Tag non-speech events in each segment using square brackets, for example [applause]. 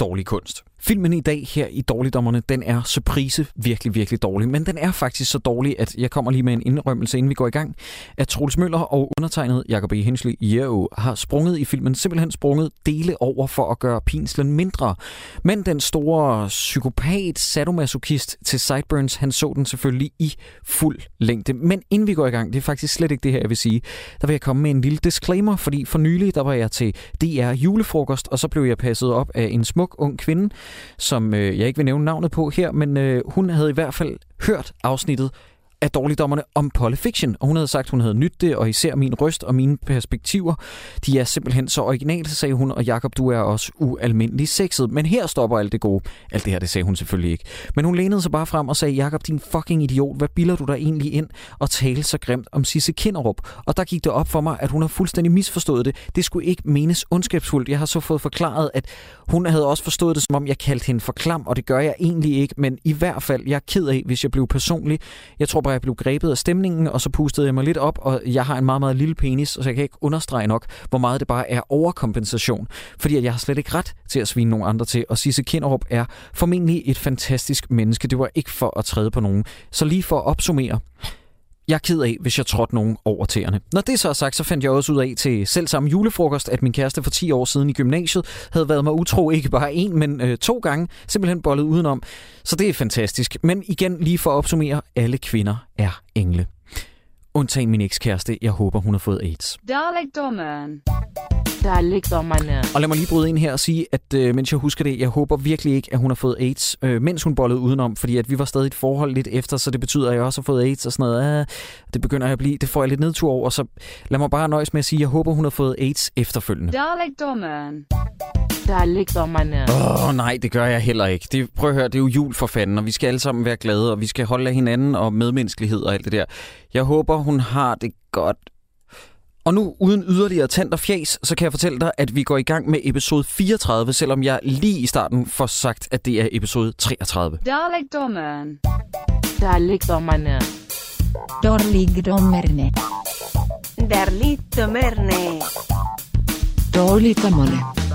dårlig kunst. Filmen i dag her i Dårligdommerne, den er surprise virkelig, virkelig dårlig. Men den er faktisk så dårlig, at jeg kommer lige med en indrømmelse, inden vi går i gang. At Troels Møller og undertegnet Jacob E. Hensley Jero har sprunget i filmen, simpelthen sprunget dele over for at gøre pinslen mindre. Men den store psykopat, sadomasochist til Sideburns, han så den selvfølgelig i fuld længde. Men inden vi går i gang, det er faktisk slet ikke det her, jeg vil sige, der vil jeg komme med en lille disclaimer, fordi for nylig, der var jeg til DR julefrokost, og så blev jeg passet op af en smuk ung kvinde, som øh, jeg ikke vil nævne navnet på her, men øh, hun havde i hvert fald hørt afsnittet af dårligdommerne om Polyfiction, og hun havde sagt, at hun havde nydt det, og især min røst og mine perspektiver, de er simpelthen så originale, sagde hun, og Jakob, du er også ualmindelig sexet. Men her stopper alt det gode. Alt det her, det sagde hun selvfølgelig ikke. Men hun lænede sig bare frem og sagde, Jakob, din fucking idiot, hvad bilder du dig egentlig ind og tale så grimt om Sisse Kinderup? Og der gik det op for mig, at hun har fuldstændig misforstået det. Det skulle ikke menes ondskabsfuldt. Jeg har så fået forklaret, at hun havde også forstået det, som om jeg kaldte hende for klam, og det gør jeg egentlig ikke, men i hvert fald, jeg er ked af, hvis jeg blev personlig. Jeg tror hvor jeg blev grebet af stemningen, og så pustede jeg mig lidt op, og jeg har en meget, meget lille penis, og så jeg kan ikke understrege nok, hvor meget det bare er overkompensation. Fordi at jeg har slet ikke ret til at svine nogen andre til, og Sisse Kinderup er formentlig et fantastisk menneske. Det var ikke for at træde på nogen. Så lige for at opsummere, jeg er ked af, hvis jeg trådte nogen over tæerne. Når det så er sagt, så fandt jeg også ud af til selv samme julefrokost, at min kæreste for 10 år siden i gymnasiet havde været mig utro ikke bare en, men øh, to gange, simpelthen bollet udenom. Så det er fantastisk. Men igen, lige for at opsummere, alle kvinder er engle. Undtagen min ekskæreste, jeg håber, hun har fået AIDS. Dalekdommeren. Dårligdommerne. Og lad mig lige bryde ind her og sige, at øh, mens jeg husker det, jeg håber virkelig ikke, at hun har fået AIDS, øh, mens hun bollede udenom, fordi at vi var stadig i et forhold lidt efter, så det betyder, at jeg også har fået AIDS og sådan noget. Ah, det begynder jeg at blive, det får jeg lidt nedtur over, så lad mig bare nøjes med at sige, at jeg håber, hun har fået AIDS efterfølgende. Dalekdommeren. Dårligdommerne. Åh oh, nej, det gør jeg heller ikke. Det, prøv at høre, det er jo jul for fanden, og vi skal alle sammen være glade, og vi skal holde af hinanden og medmenneskelighed og alt det der. Jeg håber, hun har det godt. Og nu, uden yderligere tand og fjas, så kan jeg fortælle dig, at vi går i gang med episode 34, selvom jeg lige i starten får sagt, at det er episode 33. Dalekdommeren. Dårligdommerne. Dårligdommerne. Darligdommerne. Dårligdommerne.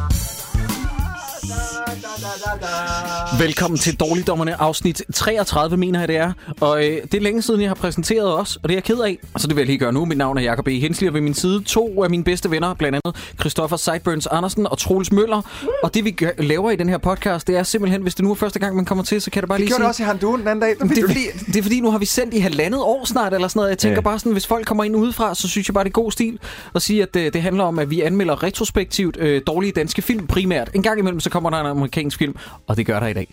Velkommen til Dårligdommerne afsnit 33, mener jeg det er. Og øh, det er længe siden, jeg har præsenteret os, og det er jeg ked af. Så det vil jeg lige gøre nu. Mit navn er Jacob E. Hensley, og ved min side to af mine bedste venner, blandt andet Christoffer Sideburns Andersen og Troels Møller. Og det vi gør, laver i den her podcast, det er simpelthen, hvis det nu er første gang, man kommer til, så kan det bare Det lige gjorde sige... det også i Handuen den anden dag. Det er, fordi, det er fordi, nu har vi sendt i halvandet år snart, eller sådan noget. Jeg tænker Ja. bare sådan, hvis folk kommer ind udefra, så synes jeg bare, det er god stil at sige, at øh, det handler om, at vi anmelder retrospektivt øh, dårlige danske film primært. En gang imellem, så kommer der en amerikansk film, og det gør der i dag.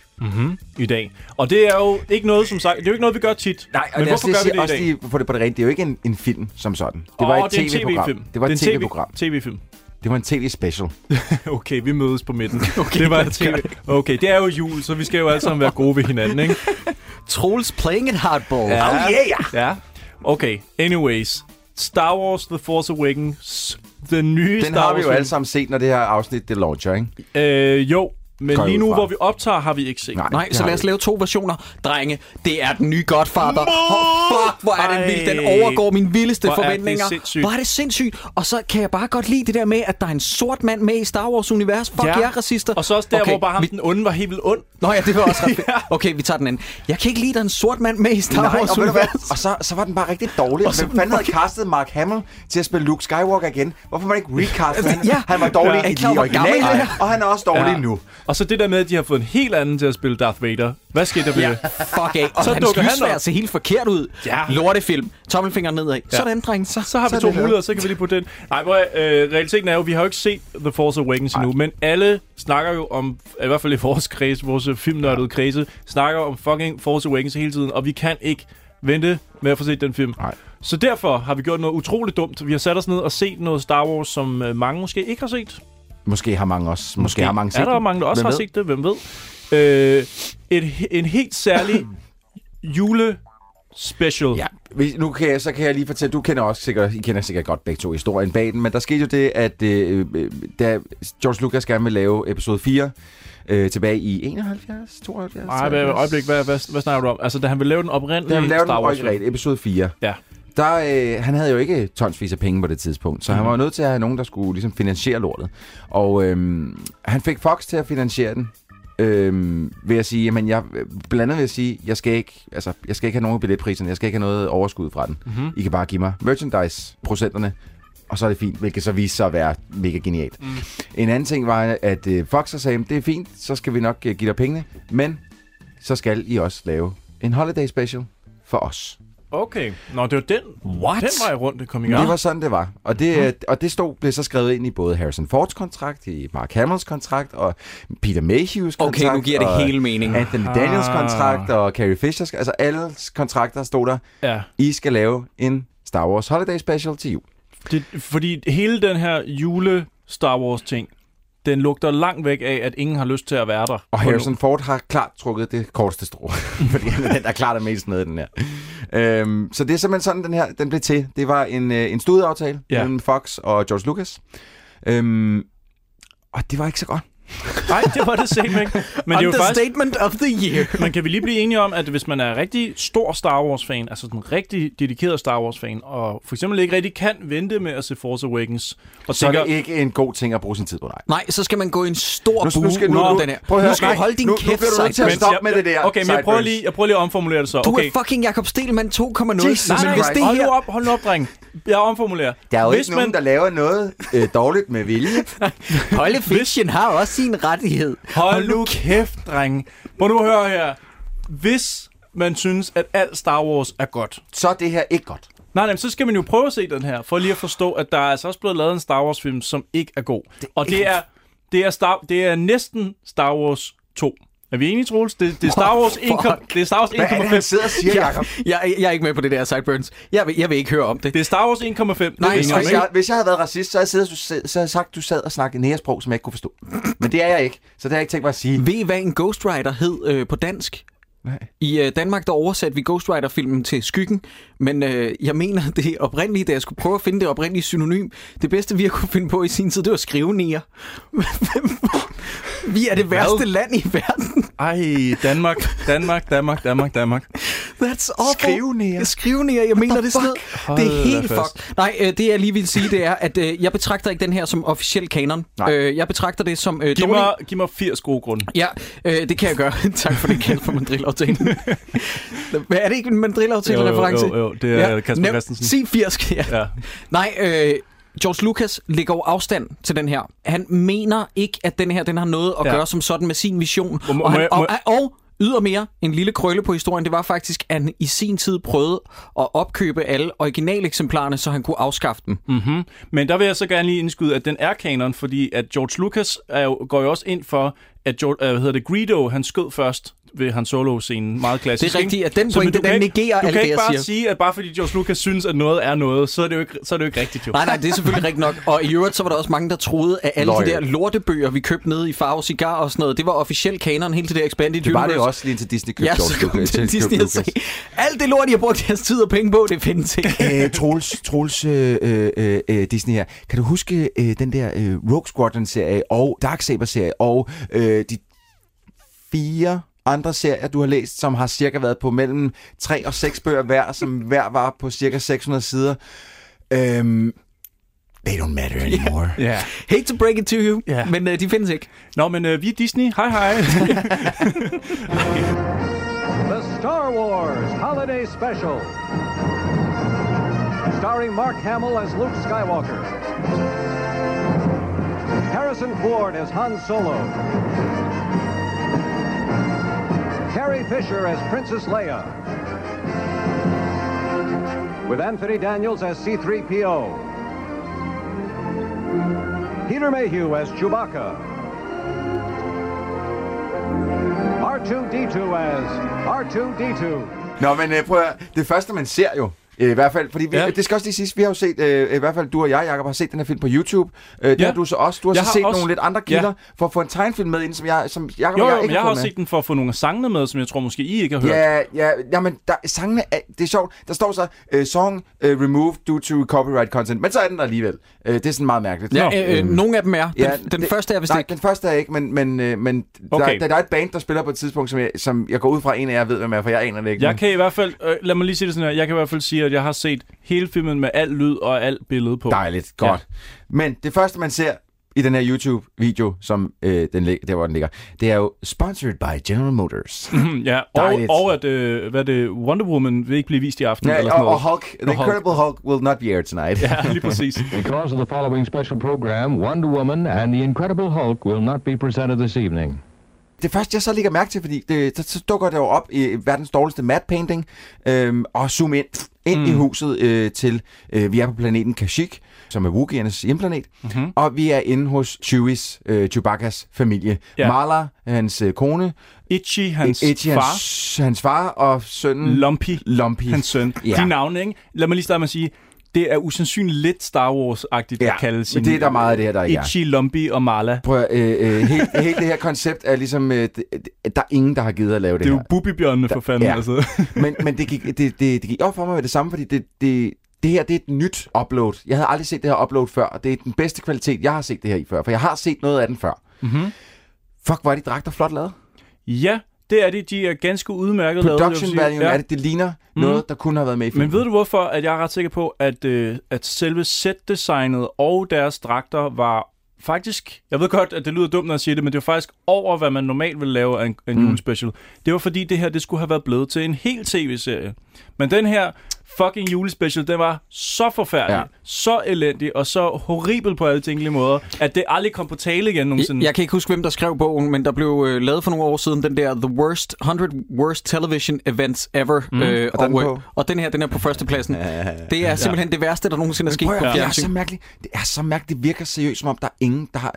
i dag. Og det er jo ikke noget, som sagt, det er jo ikke noget, vi gør tit. Nej, og Men hvorfor gør vi det i også dag? lige for det på det rene, det er jo ikke en, en film som sådan. Det var Åh, et er tv-program. TV-film. Det var et tv-program. TV-film. Det var en tv-special. [laughs] Okay, vi mødes på midten. [laughs] Okay, det var et TV. Okay, det er jo jul, så vi skal jo alle sammen være gode ved hinanden, ikke? [laughs] Troels playing it hardball. Oh yeah! Ja. Okay, anyways. Star Wars The Force Awakens. Den nye Den Star har vi jo alle sammen set, når det her afsnit det launcher, ikke? Øh, jo, men lige nu, hvor vi optager, har vi ikke set. Nej. Nej, så har lad os lave to versioner. Drenge, det er den nye Godfather. Oh, fuck, hvor er den Ej. vild. Den overgår mine vildeste Hvor er det forventninger. sindssygt. Hvor er det sindssygt. Og så kan jeg bare godt lide det der med, at der er en sort mand med i Star Wars-univers. Fuck ja. jer, racister. Og så også der, Okay, hvor bare ham, vi- den onde, var helt vildt ond. Nå ja, det var også ret. [laughs] Okay, vi tager den anden. Jeg kan ikke lide, at der er en sort mand med i Star Nej, Wars og, univers. og så, så var den bare rigtig dårlig. Og så Hvem fanden havde castet Mark Hamill til at spille Luke Skywalker igen? Hvorfor må man ikke recaste ham? Ja. Han var dårlig Ja. I de originale, og han er også dårlig Ja. nu. Og så det der med, at de har fået en helt anden til at spille Darth Vader. Hvad skete der ved Ja, det? fuck af. Og Så hans dukker han lysvær ser helt forkert ud. Ja. Lortefilm. Tommelfinger nedad. Ja. Sådan, dreng. Så, Så har vi Så er to muligheder, så kan vi lige putte den. Nej, hvor, øh, realiteten er jo, vi har jo ikke set The Force Awakens endnu, men alle snakker jo om, i hvert fald i vores kreds, vores filmnørdede kredse, snakker om fucking Force Awakens hele tiden, og vi kan ikke vente med at få set den film. Nej. Så derfor har vi gjort noget utroligt dumt. Vi har sat os ned og set noget Star Wars, som øh, mange måske ikke har set. Måske har mange også. Måske, måske har mange set er der den. mange, der også Hvem har ved? set det, hvem ved. Øh, et, en helt særlig [clears throat] jule Special. Ja, hvis, nu kan jeg, så kan jeg lige fortælle, du kender også sikkert, I kender sikkert godt begge to historien bag den, men der skete jo det, at øh, øh, da George Lucas gerne vil lave episode 4, øh, tilbage i 71, 72? Nej, hvad, øjeblik, hvad, hvad, hvad snakker du om? Altså, da han ville lave den oprindelige Da han lavede den Star Wars originalt, episode 4. Ja. Der, øh, han havde jo ikke tonsvis af penge på det tidspunkt, så mm. han var jo nødt til at have nogen, der skulle ligesom finansiere lortet. Og øh, han fik Fox til at finansiere den, øh, vil jeg sige, jamen jeg, blandt andet vil jeg sige, jeg skal ikke, altså, jeg skal ikke have nogen af billetpriserne, jeg skal ikke have noget overskud fra den. Mhm. I kan bare give mig merchandise-procenterne, og så er det fint, hvilket så viste sig at være mega genialt. Mm. En anden ting var, at øh, Fox sagde, det er fint, så skal vi nok øh, give dig pengene, men så skal I også lave en holiday special for os. Okay. Nå, det var den, What? den vej rundt, det kom i gang. Det var sådan, det var. Og det, mm. og det stod, blev så skrevet ind i både Harrison Fords kontrakt, i Mark Hamills kontrakt, og Peter Mayhews kontrakt. Okay, nu giver det og hele mening. Anthony Daniels Ah. kontrakt, og Carrie Fishers, altså alle kontrakter stod der. Ja. I skal lave en Star Wars Holiday Special til jul. Det, fordi hele den her jule Star Wars ting, den lugter langt væk af, at ingen har lyst til at være der. Og Harrison Ford har klart trukket det korteste strå, [laughs] fordi han er den, der klart er mest med i den her. Øhm, så det er simpelthen sådan, den her den blev til. Det var en, øh, en studieaftale ja. mellem Fox og George Lucas. Øhm, og det var ikke så godt. Nej, det var det simpelthen ikke. Men det er jo faktisk... Understatement of the year. [laughs] Men kan vi lige blive enige om, at hvis man er rigtig stor Star Wars-fan, altså en rigtig dedikeret Star Wars-fan, og for eksempel ikke rigtig kan vente med at se Force Awakens, og Så er tænker, det ikke en god ting at bruge sin tid på, nej. Nej, så skal man gå i en stor Nu- nu bue skal- nu- om nu- den her. prøv at høre, nu skal du holde din nu- nu kæft, bliver du nødt til at stoppe med det der, Okay, men jeg prøver, lige, jeg prøver lige at omformulere det så. Du okay. er fucking Jakob Stelman 2.0. Jesus men Nej, hvis nej, det hold her... nu op, hold nu op, dreng. Jeg omformulerer. Der er jo Hvis ikke nogen, man- der laver noget øh, dårligt med vilje. [laughs] Holde Fiction har også sin rettighed. Hold nu kæft, dreng. Må du høre her. Hvis man synes, at alt Star Wars er godt, Så er det her ikke godt. Nej, nej, men så skal man jo prøve at se den her, for lige at forstå, at der er altså også blevet lavet en Star Wars-film, som ikke er god. Det og det er, det, er Star, det er næsten Star Wars 2. Er vi enige, Troels? Det, det er Star Wars 1, fuck. det er Star Wars Hvad er det, han 1,5. sidder og siger, Jeg, Jacob? jeg, jeg er ikke med på det der, Sideburns. Jeg vil, jeg vil ikke høre om det. Det er Star Wars 1,5. Nej, Hvis ikke? jeg, hvis jeg havde været racist, så havde jeg, siddet, så havde jeg sagt, at du sad og snakkede næresprog, som jeg ikke kunne forstå. Men det er jeg ikke, så det har jeg ikke tænkt mig at sige. Ved I, hvad en Ghost Rider hed øh, på dansk? Nej. I øh, Danmark, der oversatte vi Ghost Rider-filmen til Skyggen, men øh, jeg mener, [laughs] det oprindelige, da jeg skulle prøve at finde det oprindelige synonym, det bedste, vi har kunne finde på i sin tid, det var skrivenier. [laughs] vi er det værste land i verden. Ej, Danmark, Danmark, Danmark, Danmark, Danmark. That's awful. Skrivenier. Skrivenier, jeg mener det sådan. Det er helt fuck. Nej, øh, det jeg lige vil sige, det er, at øh, jeg betragter ikke den her som officiel kanon. Nej. Øh, jeg betragter det som øh, Giv dårlig... mig, giv mig 80 gode grunde. Ja, øh, det kan jeg gøre. [laughs] tak for det kald for mandrillaftalen. [laughs] Hvad er det ikke en mandrillaftale-reference? Jo, jo, jo, det er Kasper nævn- Christensen. Sig 80, ja. Ja. Nej, øh, George Lucas lægger jo afstand til den her. Han mener ikke, at den her den har noget at Ja. gøre som sådan med sin vision. Må- og, han, og, og ydermere, en lille krølle på historien, det var faktisk, at han i sin tid prøvede at opkøbe alle originaleksemplarerne, så han kunne afskaffe dem. Mm-hmm. Men der vil jeg så gerne lige indskyde, at den er kanon, fordi at George Lucas er jo, går jo også ind for, at George, øh, hvad hedder det, Greedo, han skød først ved Han Solo-scenen. Meget klassisk. Det er rigtigt, ikke? at den pointe, du kan den ikke- negerer Du alt kan det, ikke jeg bare siger. sige, at bare fordi George Lucas synes, at noget er noget, så er det jo ikke, så er det jo ikke rigtigt, jo. Nej, nej, det er selvfølgelig rigtigt nok. Og i øvrigt, så var der også mange, der troede, at alle Loyal. de der lortebøger, vi købte nede i Farve Cigar og sådan noget, det var officiel kanon, hele det der Expanded Det var det Universe. også lige til Disney købte Ja, George Lucas. til Disney og Lucas. alt det lort, de har brugt deres tid og penge på, det findes ikke. [laughs] Øh, Troels, Troels øh, øh, øh, Disney her. Kan du huske øh, den der øh, Rogue Squadron-serie og Darksaber-serie og øh, de fire andre serier, du har læst, som har cirka været på mellem 3 og 6 bøger hver, som hver var på cirka 600 sider. Øhm, they don't matter anymore. [laughs] Ja. Hate to break it to you, Ja. men uh, de findes ikke. Nå, men øh, vi er Disney. Hej, hej. [laughs] The Star Wars Holiday Special. Starring Mark Hamill as Luke Skywalker. Harrison Ford as Han Solo. Carrie Fisher as Princess Leia. With Anthony Daniels as C3PO. Peter Mayhew as Chewbacca. R2D2 as R2D2. Nå, men øh, prøv at, det første, man ser jo I hvert fald, fordi vi, Ja. ja. det skal også lige siges, vi har jo set, øh, i hvert fald du og jeg, Jacob, har set den her film på YouTube. Øh, det Ja. har du så også. Du har Jeg så har set også- nogle lidt andre Ja. kilder for at få en tegnfilm med ind, som jeg, som Jacob Jo, og jo, jeg men ikke jeg har også set den for at få nogle af sangene med, som jeg tror måske I ikke har hørt. Ja, ja, jamen, der, sangene er, det er sjovt. Der står så, uh, song uh, removed due to copyright content, men så er den der alligevel. Uh, det er sådan meget mærkeligt. Ja, Nå, øh, øh, nogle af dem er. Den, Ja, den det- første er vist Nej, ikke. den første er ikke, men, men, øh, men Okay. der, der, der er et band, der spiller på et tidspunkt, som jeg, som jeg går ud fra, en af jer ved, hvem er, for jeg aner det ikke. Jeg men- kan i hvert fald, øh, lad mig lige sige det sådan her, jeg kan i hvert fald sige, at jeg har set hele filmen med al lyd og alt billede på. Dejligt, godt. Ja. Men det første, man ser i den her YouTube-video, som øh, den der hvor den ligger, det er jo sponsored by General Motors. [laughs] Ja, og, Dejligt. og at øh, hvad er det, Wonder Woman vil ikke blive vist i aften. Ja, eller og, sådan og noget. Hulk, The Og Hulk. Incredible Hulk will not be aired tonight. [laughs] Ja, lige præcis. [laughs] Because of the following special program, Wonder Woman and the Incredible Hulk will not be presented this evening. Det første, jeg så lægger mærke til, fordi det, så, så dukker det jo op i verdens dårligste matte painting, øhm, og zoom ind, ind mm. i huset øh, til, øh, vi er på planeten Kashyyyk, som er Wookieernes hjemplanet, mm-hmm. og vi er inde hos Chewies, øh, Chewbacca's familie. Ja. Marla, hans øh, kone, Itchy, hans Itchy, far, hans, hans far, og sønnen Lumpy, Lumpy. hans søn. Ja. De navne, ikke? Lad mig lige starte med at sige, det er usandsynligt lidt Star Wars-agtigt Ja, at kalde men sine... det er der meget af det her, der er. Itchy, Lumpy og Marla. Prøv øh, øh, helt, [laughs] helt det her koncept er ligesom, øh, der er ingen, der har givet at lave det, Det er jo her. Bubbybjørnene for fanden, ja. altså. [laughs] men, men det gik, det, det, det gik op for mig med det samme, fordi det, det, det her det er et nyt upload. Jeg havde aldrig set det her upload før, og det er den bedste kvalitet, jeg har set det her i før, for jeg har set noget af den før. Mhm. Fuck, hvor er de dragter flot lavet. Ja, det er de. De er ganske udmærket lavet. Production value Ja. er det, det ligner mm. noget, der kunne have været med i filmen. Men ved du hvorfor, at jeg er ret sikker på, at, øh, at selve setdesignet og deres dragter var faktisk... Jeg ved godt, at det lyder dumt, når jeg siger det, men det var faktisk over, hvad man normalt ville lave af en, en mm. julespecial. Det var fordi, det her det skulle have været blevet til en hel tv-serie. Men den her fucking julespecial, den var så forfærdelig, ja. Ja. så elendig og så horribel på alle tænkelige måder, at det aldrig kom på tale igen nogensinde. Jeg, jeg kan ikke huske, hvem der skrev bogen, men der blev øh, lavet for nogle år siden den der The Worst 100 Worst Television Events Ever. Mm. Øh, Og den og, øh, på? og den her, den er på førstepladsen. Det er simpelthen ja. det værste, der nogensinde er sket på at, det er så mærkeligt. Det er så mærkeligt. Det virker seriøst, som om der er ingen, der har...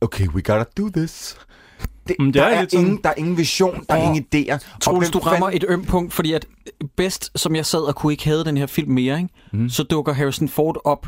Okay, we gotta do this. Det, Mm, det der, er er ingen, der er ingen vision, der er ingen idéer. Og Troels, du rammer fanden- et ømt punkt, fordi at bedst, som jeg sad og kunne ikke have den her film mere, ikke? Mm. så dukker Harrison Ford op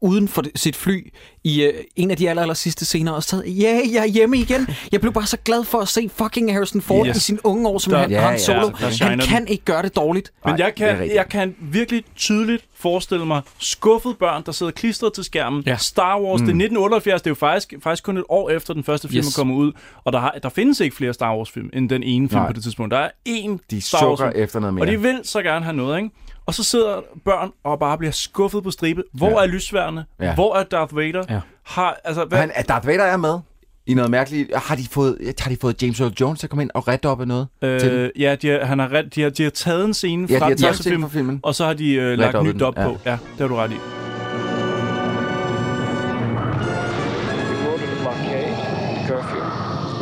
uden for sit fly i øh, en af de aller, aller sidste scener og sad, ja, yeah, jeg er hjemme igen. Jeg blev bare så glad for at se fucking Harrison Ford Yes. i sin unge år, som Der- han, Ja, Han ja, Solo. shiner han den. kan ikke gøre det dårligt. Men jeg kan, jeg kan virkelig tydeligt forestille mig skuffede børn, der sidder klistret til skærmen. Ja. Star Wars, mm. det er 1978, det er jo faktisk, faktisk kun et år efter den første film Yes. er kommet ud. Og der, har, der findes ikke flere Star Wars film end den ene film Nej. på det tidspunkt. Der er én De Star Wars sukker film. efter noget mere. Og de vil så gerne have noget, ikke? Og så sidder børn og bare bliver skuffet på stribe. Hvor Ja. er lysværene? Ja. Hvor er Darth Vader? Ja. Har, altså, hvad, Han, er Darth Vader er med i noget mærkeligt. Har de fået, har de fået James Earl Jones til at komme ind og rette op af noget? til øh, ja, de har, han har, ret- de, har, de har taget en scene Ja, de fra har den taget film, fra filmen. og så har de øh, lagt nyt op ja. på. Ja, det har du ret i.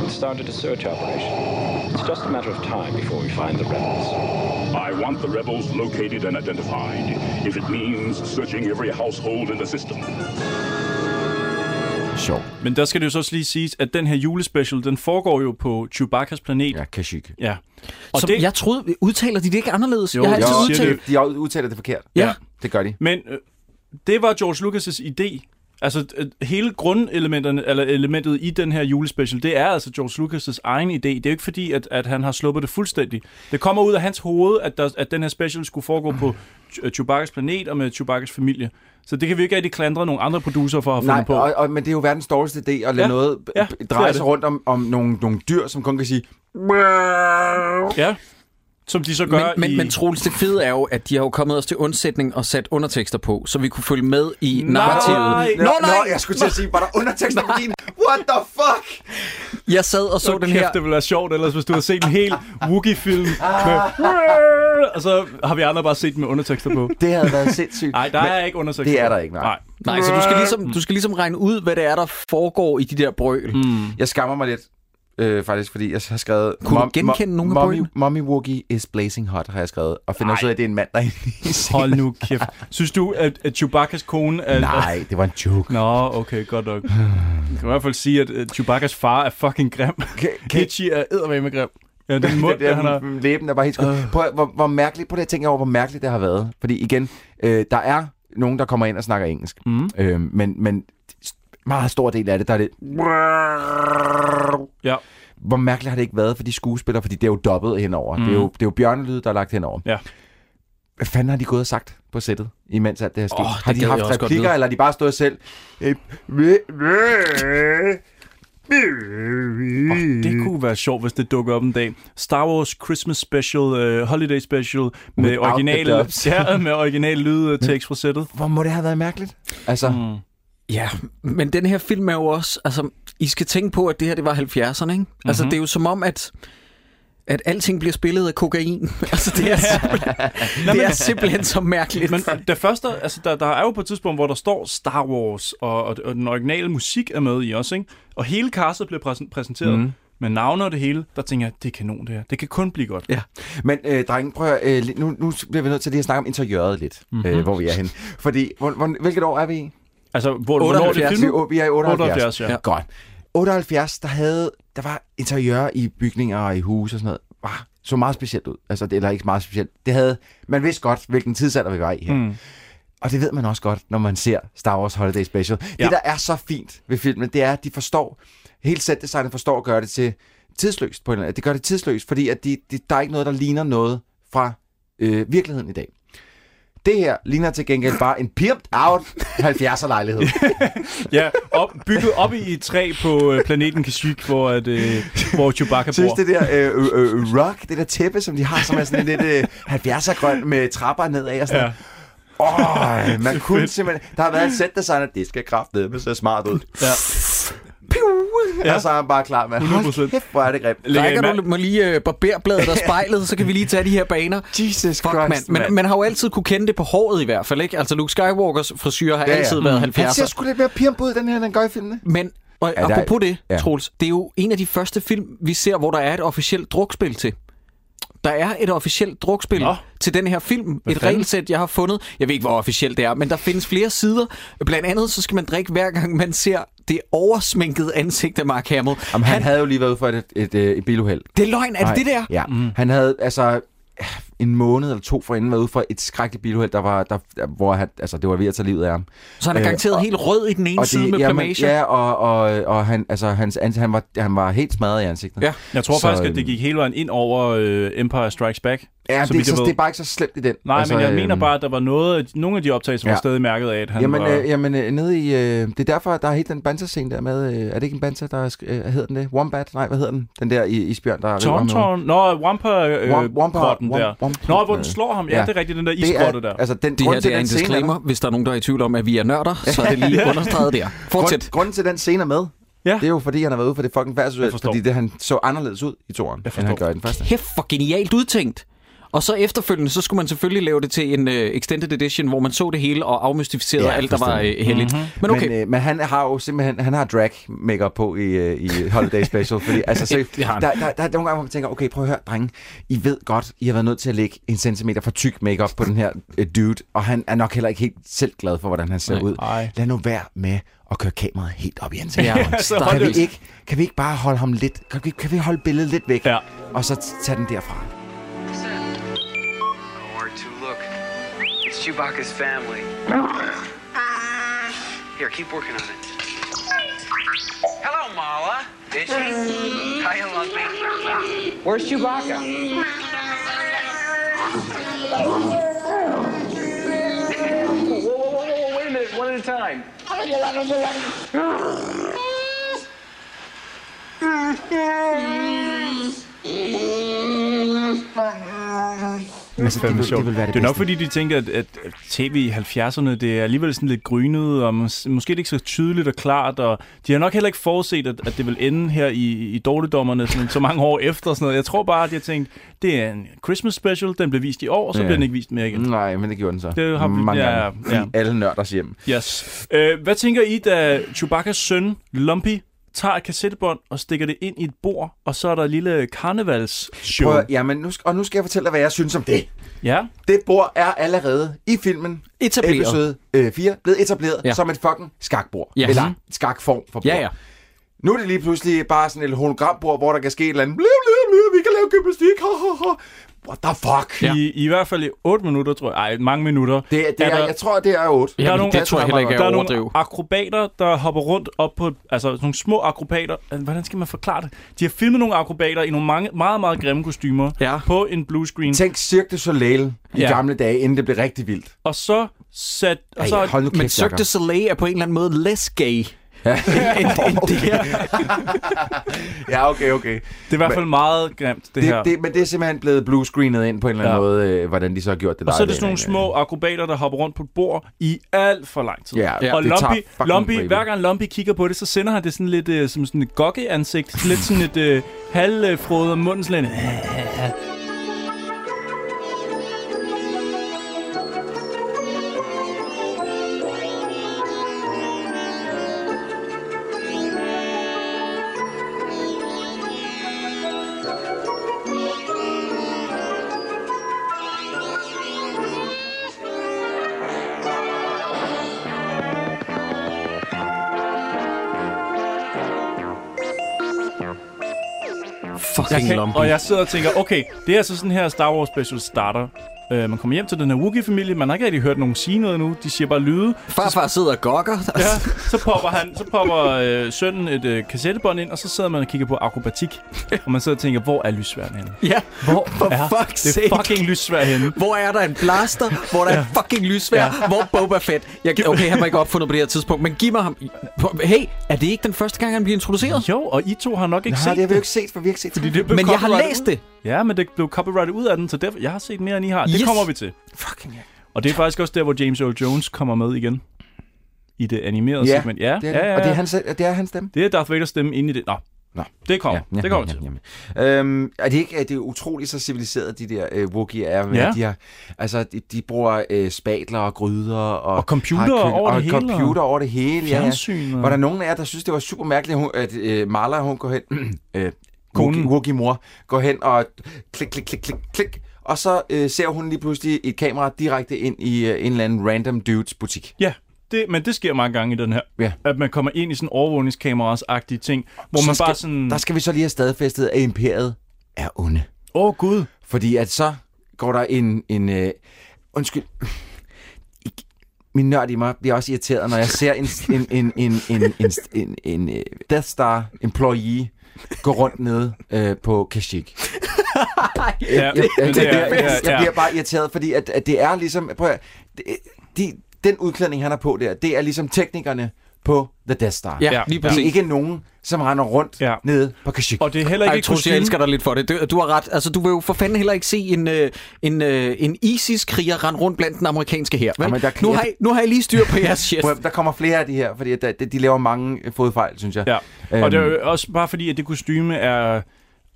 Started a search operation. Just a matter of time before we find the rebels. I want the rebels located and identified, if it means searching every household in the system. Sjov. Men der skal det jo så også lige siges, at den her julespecial, den foregår jo på Chewbacca's planet. Ja, Kashyyyk. ja. Og Som det, jeg troede, udtaler de det ikke anderledes? Jo, jeg har jo, altid udtalt... De, de udtaler det forkert. Ja. Det gør de. Men øh, det var George Lucas' idé. Altså øh, hele grundelementerne, eller elementet i den her julespecial, det er altså George Lucas' egen idé. Det er jo ikke fordi, at, at han har sluppet det fuldstændig. Det kommer ud af hans hoved, at, der, at den her special skulle foregå på Ch- Chewbacca's planet og med Chewbacca's familie. Så det kan vi ikke rigtig klandre nogle andre producer for at Nej, fundet på. og, og, men det er jo verdens dårligste idé at lade Ja. noget Ja, dreje sig rundt om, om nogle, nogle dyr, som kun kan sige... Ja, som de så gør Men, men, i... men Troels, det fede er jo, at de har jo kommet os til undsætning og sat undertekster på, så vi kunne følge med i narrativet. Nej. Nå, nej! Nå, jeg skulle til at sige, var der undertekster på din? What the fuck? Jeg sad og så Hold den kæft, her... det ville være sjovt ellers, hvis du havde set en hel [laughs] Wookiee-film med... Og så har vi andre bare set den med undertekster på. Det havde været sindssygt. Nej, der Men er ikke undertekster Det er der ikke, nej. Nej. Nej, så du skal, ligesom, du skal ligesom regne ud, hvad det er, der foregår i de der brøl. Mm. Jeg skammer mig lidt, øh, faktisk, fordi jeg har skrevet... Kunne du genkende nogle af mommy, mommy Woogie is blazing hot, har jeg skrevet. Og finder også ud af, at det er en mand, der er. [laughs] Hold nu kæft. Synes du, at, at Chewbacca's kone er... Nej, det var en joke. Nå, okay, godt nok. [sighs] Jeg kan i hvert fald sige, at Chewbacca's far er fucking grim. Hitchi er eddermame grim. Ja, den [laughs] mund, det der, han har... læben, der var helt skud. Uh. Prøv, at- hvor, hvor mærkeligt, prøv lige at tænke over, hvor mærkeligt det har været. Fordi igen, øh, der er nogen, der kommer ind og snakker engelsk. Mm. Øh, men, men meget stor del af det, der er det... Ja. Hvor mærkeligt har det ikke været for de skuespillere, fordi det er jo dobbelt henover. Mm. Det, er jo, det er jo bjørnelyd, der er lagt henover. Ja. Hvad fanden har de gået og sagt på sættet, imens alt det her sket? Åh, Oh, har de haft replikker, eller har de bare stået selv? øh, Oh, det kunne være sjovt, hvis det dukker op en dag. Star Wars Christmas Special, uh, Holiday Special med Without the original, dubs. [laughs] ja, med original lydtekst fra [laughs] sættet. Hvor må det have været mærkeligt? Altså, Mm. Ja, men den her film er jo også... Altså, I skal tænke på, at det her det var 70'erne, ikke? Altså, Mhm. det er jo som om, at at alting bliver spillet af kokain. [laughs] altså, det er, simpelthen, [laughs] det er simpelthen så mærkeligt. Men det første, altså der, der er jo på et tidspunkt, hvor der står Star Wars, og, og, og den originale musik er med i også, ikke? Og hele castet bliver præsen- præsenteret Mhm. med navne og det hele. Der tænker jeg, det er kanon det her. Det kan kun blive godt. Ja. Men øh, drenge, prøv at, øh, nu, nu bliver vi nødt til lige at snakke om interiøret lidt, mm-hmm. øh, hvor vi er henne. Fordi, hvor, hvor, hvilket år er vi i? Altså, hvor, hvornår er det 78. Vi, er i 78. 78, ja. Ja. Godt. 78, der havde, der var interiør i bygninger og i huse og sådan noget. Var, så meget specielt ud. Altså, det, eller ikke meget specielt. Det havde, man vidste godt, hvilken tidsalder vi var i her. Mm. Og det ved man også godt, når man ser Star Wars Holiday Special. Ja. Ja. Det, der er så fint ved filmen, det er, at de forstår, helt setdesignet forstår at gøre det til tidsløst på en eller anden. Det gør det tidsløst, fordi at de, de, der er ikke noget, der ligner noget fra øh, virkeligheden i dag. Det her ligner til gengæld bare en pimped out 70'er lejlighed. [laughs] Ja, op, bygget op i et træ på øh, planeten Kashyyyk, hvor, at, øh, hvor Chewbacca Synes bor. det der øh, øh, øh, rock, det der tæppe, som de har, som er sådan lidt øh, 70'er grøn med trapper nedad og sådan Ja. Åh, man [laughs] kunne simpelthen... Der har været et sæt designer, det skal kraftedeme se smart ud. Ja. Ja. Og så er han bare klar med, 100%. hold kæft, hvor er det grimt. Lægger du må lige øh, barberbladet og spejlet, så kan vi lige tage de her baner. Jesus Fuck, Christ, man. Men man har jo altid kunne kende det på håret i hvert fald, ikke? Altså, Luke Skywalkers frisyr har ja, ja. altid været Han ser 70'er. sgu lidt mere pimp ud, den her, den gør i filmene. Men og Ja, ja, der- apropos det, ja. Troels, det er jo en af de første film, vi ser, hvor der er et officielt drukspil til. Der er et officielt drukspil Nå. til den her film. Hvad et fanden? regelsæt, jeg har fundet. Jeg ved ikke, hvor officielt det er, men der findes flere sider. Blandt andet, så skal man drikke hver gang, man ser det oversminkede ansigt af Mark Hamill. Jamen, han, han havde jo lige været ude for et, et, et, et biluheld. Det er løgn, er det Nej. det der? Ja, mm. han havde altså en måned eller to forinden været ude for et skrækkeligt biluheld, der var, der, hvor han, altså, det var ved at tage livet af ham. Så han er Øh, garanteret og- helt rød i den ene side med jamen. Ja, og, og, og han, altså, hans, ans- han, var, han var helt smadret i ansigtet. Ja. Jeg tror Så, faktisk, at det gik hele vejen ind over øh, Empire Strikes Back. Ja, så det, er så, det er bare ikke så slemt i den. Nej, altså, men jeg mener øhm, bare, at der var noget, af- nogle af de optagelser, ja. Ja. var stadig mærket af, at han Jamen, var... øh, jamen øh, nede i... Øh, det er derfor, der er helt den banter-scene der med... Øh, er det ikke en banter, der er... Øh, hedder den det? Wombat? Nej, hvad hedder den? Den der i, isbjørn, der... hovedet. Tauntaun? Nå, Wampa øh, Wam- Wampa- der. Wampa- Nå, hvor den slår ham. Ja, Ja. det er rigtigt, den der er, der. altså, den, Det grund her til det er den en scene disclaimer, hvis der er nogen, der er i tvivl om, at vi er nørder, [laughs] så er det lige understreget der. Fortsæt. Grund, grunden til den scene er med, Ja. det er jo fordi, han har været ude for det fucking forstår. fordi det, han så anderledes ud i toren, end han gør i den første. Kæft for genialt udtænkt. Og så efterfølgende, så skulle man selvfølgelig lave det til en uh, extended edition, hvor man så det hele og afmystificerede Ja, ja, alt, der var uh, heldigt. Mm-hmm. Men okay, Men, øh, men han har jo simpelthen han har drag makeup på i, øh, i Holiday Special. fordi, altså, så, [laughs] har han. der, der, der, er nogle gange, hvor man tænker, okay, prøv at høre, drenge. I ved godt, I har været nødt til at lægge en centimeter for tyk makeup på den her øh, dude, og han er nok heller ikke helt selv glad for, hvordan han ser Nej. ud. Ej. Lad nu være med at køre kameraet helt op i ansigtet. Ja, kan, [laughs] vi ikke, kan vi ikke bare holde ham lidt, kan vi, kan vi holde billedet lidt væk, Ja. og så tage den derfra? Chewbacca's family. Here, keep working on it. Hello, Mala. Is she? Hiya, Lumpy. Where's Chewbacca? whoa, whoa, whoa, whoa, wait a minute, one at a time. Altså, fandme vil- sjovt. vil være Det er nok fordi, de tænker, at, at tv i 70'erne, det er alligevel sådan lidt grynet, og mås- måske det ikke så tydeligt og klart, og de har nok heller ikke forudset, at, at det vil ende her i, i dårligdommerne sådan, så mange år efter. Sådan noget. Jeg tror bare, at de har tænkt, det er en Christmas special, den blev vist i år, og så Ja. bliver den ikke vist mere igen. Nej, men det gjorde den så. Det har Mange ja, gange. ja. I alle nørders hjem. Yes. Øh, hvad tænker I, da Chewbacca's søn, Lumpy, tager et kassettebånd og stikker det ind i et bord, og så er der et lille karnevalsshow? Prøv, at- jamen, nu, og nu skal jeg fortælle dig, hvad jeg synes om det. Ja, Det bord er allerede i filmen etableret. episode øh, 4 blevet etableret Ja. ja. som et fucking skakbord. Ja. Eller Mhm. skakform for bord. Ja, ja. Nu er det lige pludselig bare sådan et hologrambord, hvor der kan ske et eller andet. Blub, blub, blub, vi kan lave gymnastik. Ha, ha, ha. What the fuck? Ja. I, I hvert fald i 8 minutter, tror jeg. Ej, mange minutter. Det, det er, der- jeg tror, det er 8. Der er nogle- det tror jeg heller ikke Der er er at nogle akrobater, der hopper rundt op på... Altså, nogle små akrobater. Hvordan skal man forklare det? De har filmet nogle akrobater i nogle mange, meget, meget grimme kostymer Ja. på en blue screen. Tænk Cirque du Soleil i Ja. gamle dage, inden det blev rigtig vildt. Og så sat... Og Ej, så, hold nu Men kæft, Cirque du Soleil er på en eller anden måde less gay. Ja. [laughs] end, end det her. [laughs] ja, okay, okay. det er i hvert fald meget grimt, det, Det, her. det, men det er simpelthen blevet bluescreenet ind på en eller anden Ja. måde, øh, hvordan de så har gjort det. og så er det der sådan nogle små akrobater, der hopper rundt på et bord i alt for lang tid. Ja, Ja, og Lumpy, Lumpy, hver gang Lumpy kigger på det, så sender han det sådan lidt øh, som sådan et gokke-ansigt. lidt sådan et øh, halvfrodet og munden sådan lidt... Jeg Fucking og jeg sidder og tænker, okay, det er altså sådan her Star Wars special starter. Uh, man kommer hjem til den her Wookiee-familie, man har ikke rigtig hørt nogen sige noget nu, de siger bare lyde. Farfar sidder og gokker. Ja, så popper, han, så popper øh, sønnen et øh, kassettebånd ind, og så sidder man og kigger på akrobatik. og man sidder og tænker, hvor er lysværden henne? Ja, Hvor for er fuck's det sake. fucking lysvær henne? Hvor er der en blaster? Hvor der er et fucking lysvær? Ja. Hvor er Boba Fett? Jeg, okay, han var ikke opfundet på det her tidspunkt, men giv mig ham. Hey, er det ikke den første gang, han bliver introduceret? Jo, og I to har nok ikke Nej, set det har vi jo ikke set, for vi har ikke set Fordi det. det Men jeg har læst det. Ja, men det blev copyrightet ud af den, så derfor, jeg har set mere, end I har. Det Yes. kommer vi til. Fucking ja. Og det er faktisk også der, hvor James Earl Jones kommer med igen. I det animerede Ja, segment. Ja, Det er, ja, ja, Og det er ja. hans, det er hans stemme. det er Darth Vader stemme inde i det. Nå, Nå. det kommer. ja, det kommer ja, til. ja, ja. Øhm, er det ikke er det er utroligt så civiliseret, de der øh, Wookiee er? Ja. de, har, altså, de, de bruger øh, spatler og gryder. Og, Og computer har kø- over og det hele, og computer over det hele. Ja, ja. Fjernsyn. og- Var der nogen af jer, der synes, det var super mærkeligt, at øh, Marla, hun går hen... [clears throat] øh, Konen. Wookie- Wookie-mor går hen og klik, klik, klik, klik, klik. Og så øh, ser hun lige pludselig et kamera direkte ind i øh, en eller anden random dudes butik. Ja, det, men det sker mange gange i den her. Ja. At man kommer ind i sådan overvågningskameras-agtige ting, hvor Så man skal, bare sådan... Der skal vi så lige have stadfæstet, at imperiet er onde. Åh, oh, Gud. Fordi at så går der en... en øh, undskyld. Min nørd i mig bliver også irriteret, når jeg ser en, en, en, en, en, en, en, en, en Death Star employee gå rundt nede øh, på Kashyyyk. [laughs] Ja, jeg, jeg, det jeg, er- jeg, jeg bliver bare irriteret, fordi at, at det er ligesom... Prøv at, det, de, den udklædning, han har på der, det er ligesom teknikerne på The Death Star. Ja, Ja, lige Det er præcis. ikke nogen, som render rundt Ja. nede på Kashyyyk. Og det er heller Ej, ikke jeg tror, jeg elsker dig lidt for det. Du, du har ret. Altså, du vil jo for fanden heller ikke se en, øh, en, øh, en ISIS-kriger rende rundt blandt den amerikanske her. Vel? Jamen, der- nu, har I, nu har I lige styr på [laughs] jeres shit. Der kommer flere af de her, fordi at, der- de laver mange øh, fodfejl, synes jeg. Ja, Øhm, og det er jo også bare fordi, at det kostyme er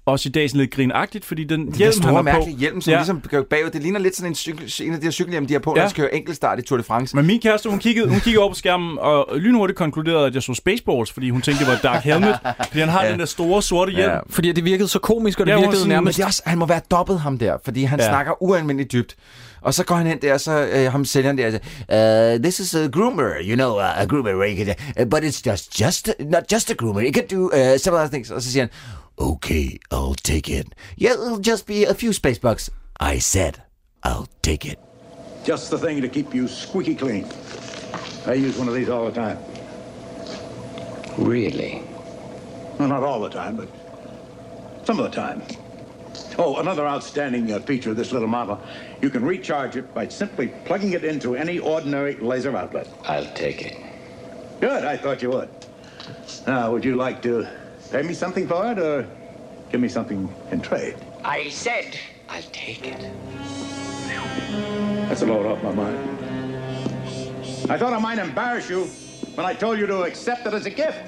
også i dag sådan lidt grinagtigt, fordi den Den hjelm, store, han har på... mærkelige hjelm, som Ja. ligesom går bagud. Det ligner lidt sådan en, cykel, en af de her cykelhjelm, de har på, Ja. når de skal køre enkeltstart i Tour de France. Men min kæreste, hun kiggede, hun kiggede over på skærmen, og lynhurtigt konkluderede, at jeg så Spaceballs, fordi hun tænkte, det var Dark Helmet. Fordi han har Ja. den der store sorte hjelm. Ja. Fordi det virkede så komisk, og det Ja, virkede sådan- Men nærmest... det er også, han må være dobbelt ham der, fordi han Ja. snakker ualmindeligt dybt. Og så går han hen der, og så øh, ham sælgeren der, uh, this is a groomer, you know, uh, a groomer, where you can, uh, but it's just, just, not just a groomer, you can do uh, some other things. Og så siger han, okay, I'll take it. Yeah, it'll just be a few space bucks. I said, I'll take it. Just the thing to keep you squeaky clean. I use one of these all the time. Really? Well, not all the time, but some of the time. Oh, another outstanding uh, feature of this little model. You can recharge it by simply plugging it into any ordinary laser outlet. I'll take it. Good, I thought you would. Now, would you like to pay me something for it, or give me something in trade? I said I'll take it. That's a load off my mind. I thought I might embarrass you when I told you to accept it as a gift.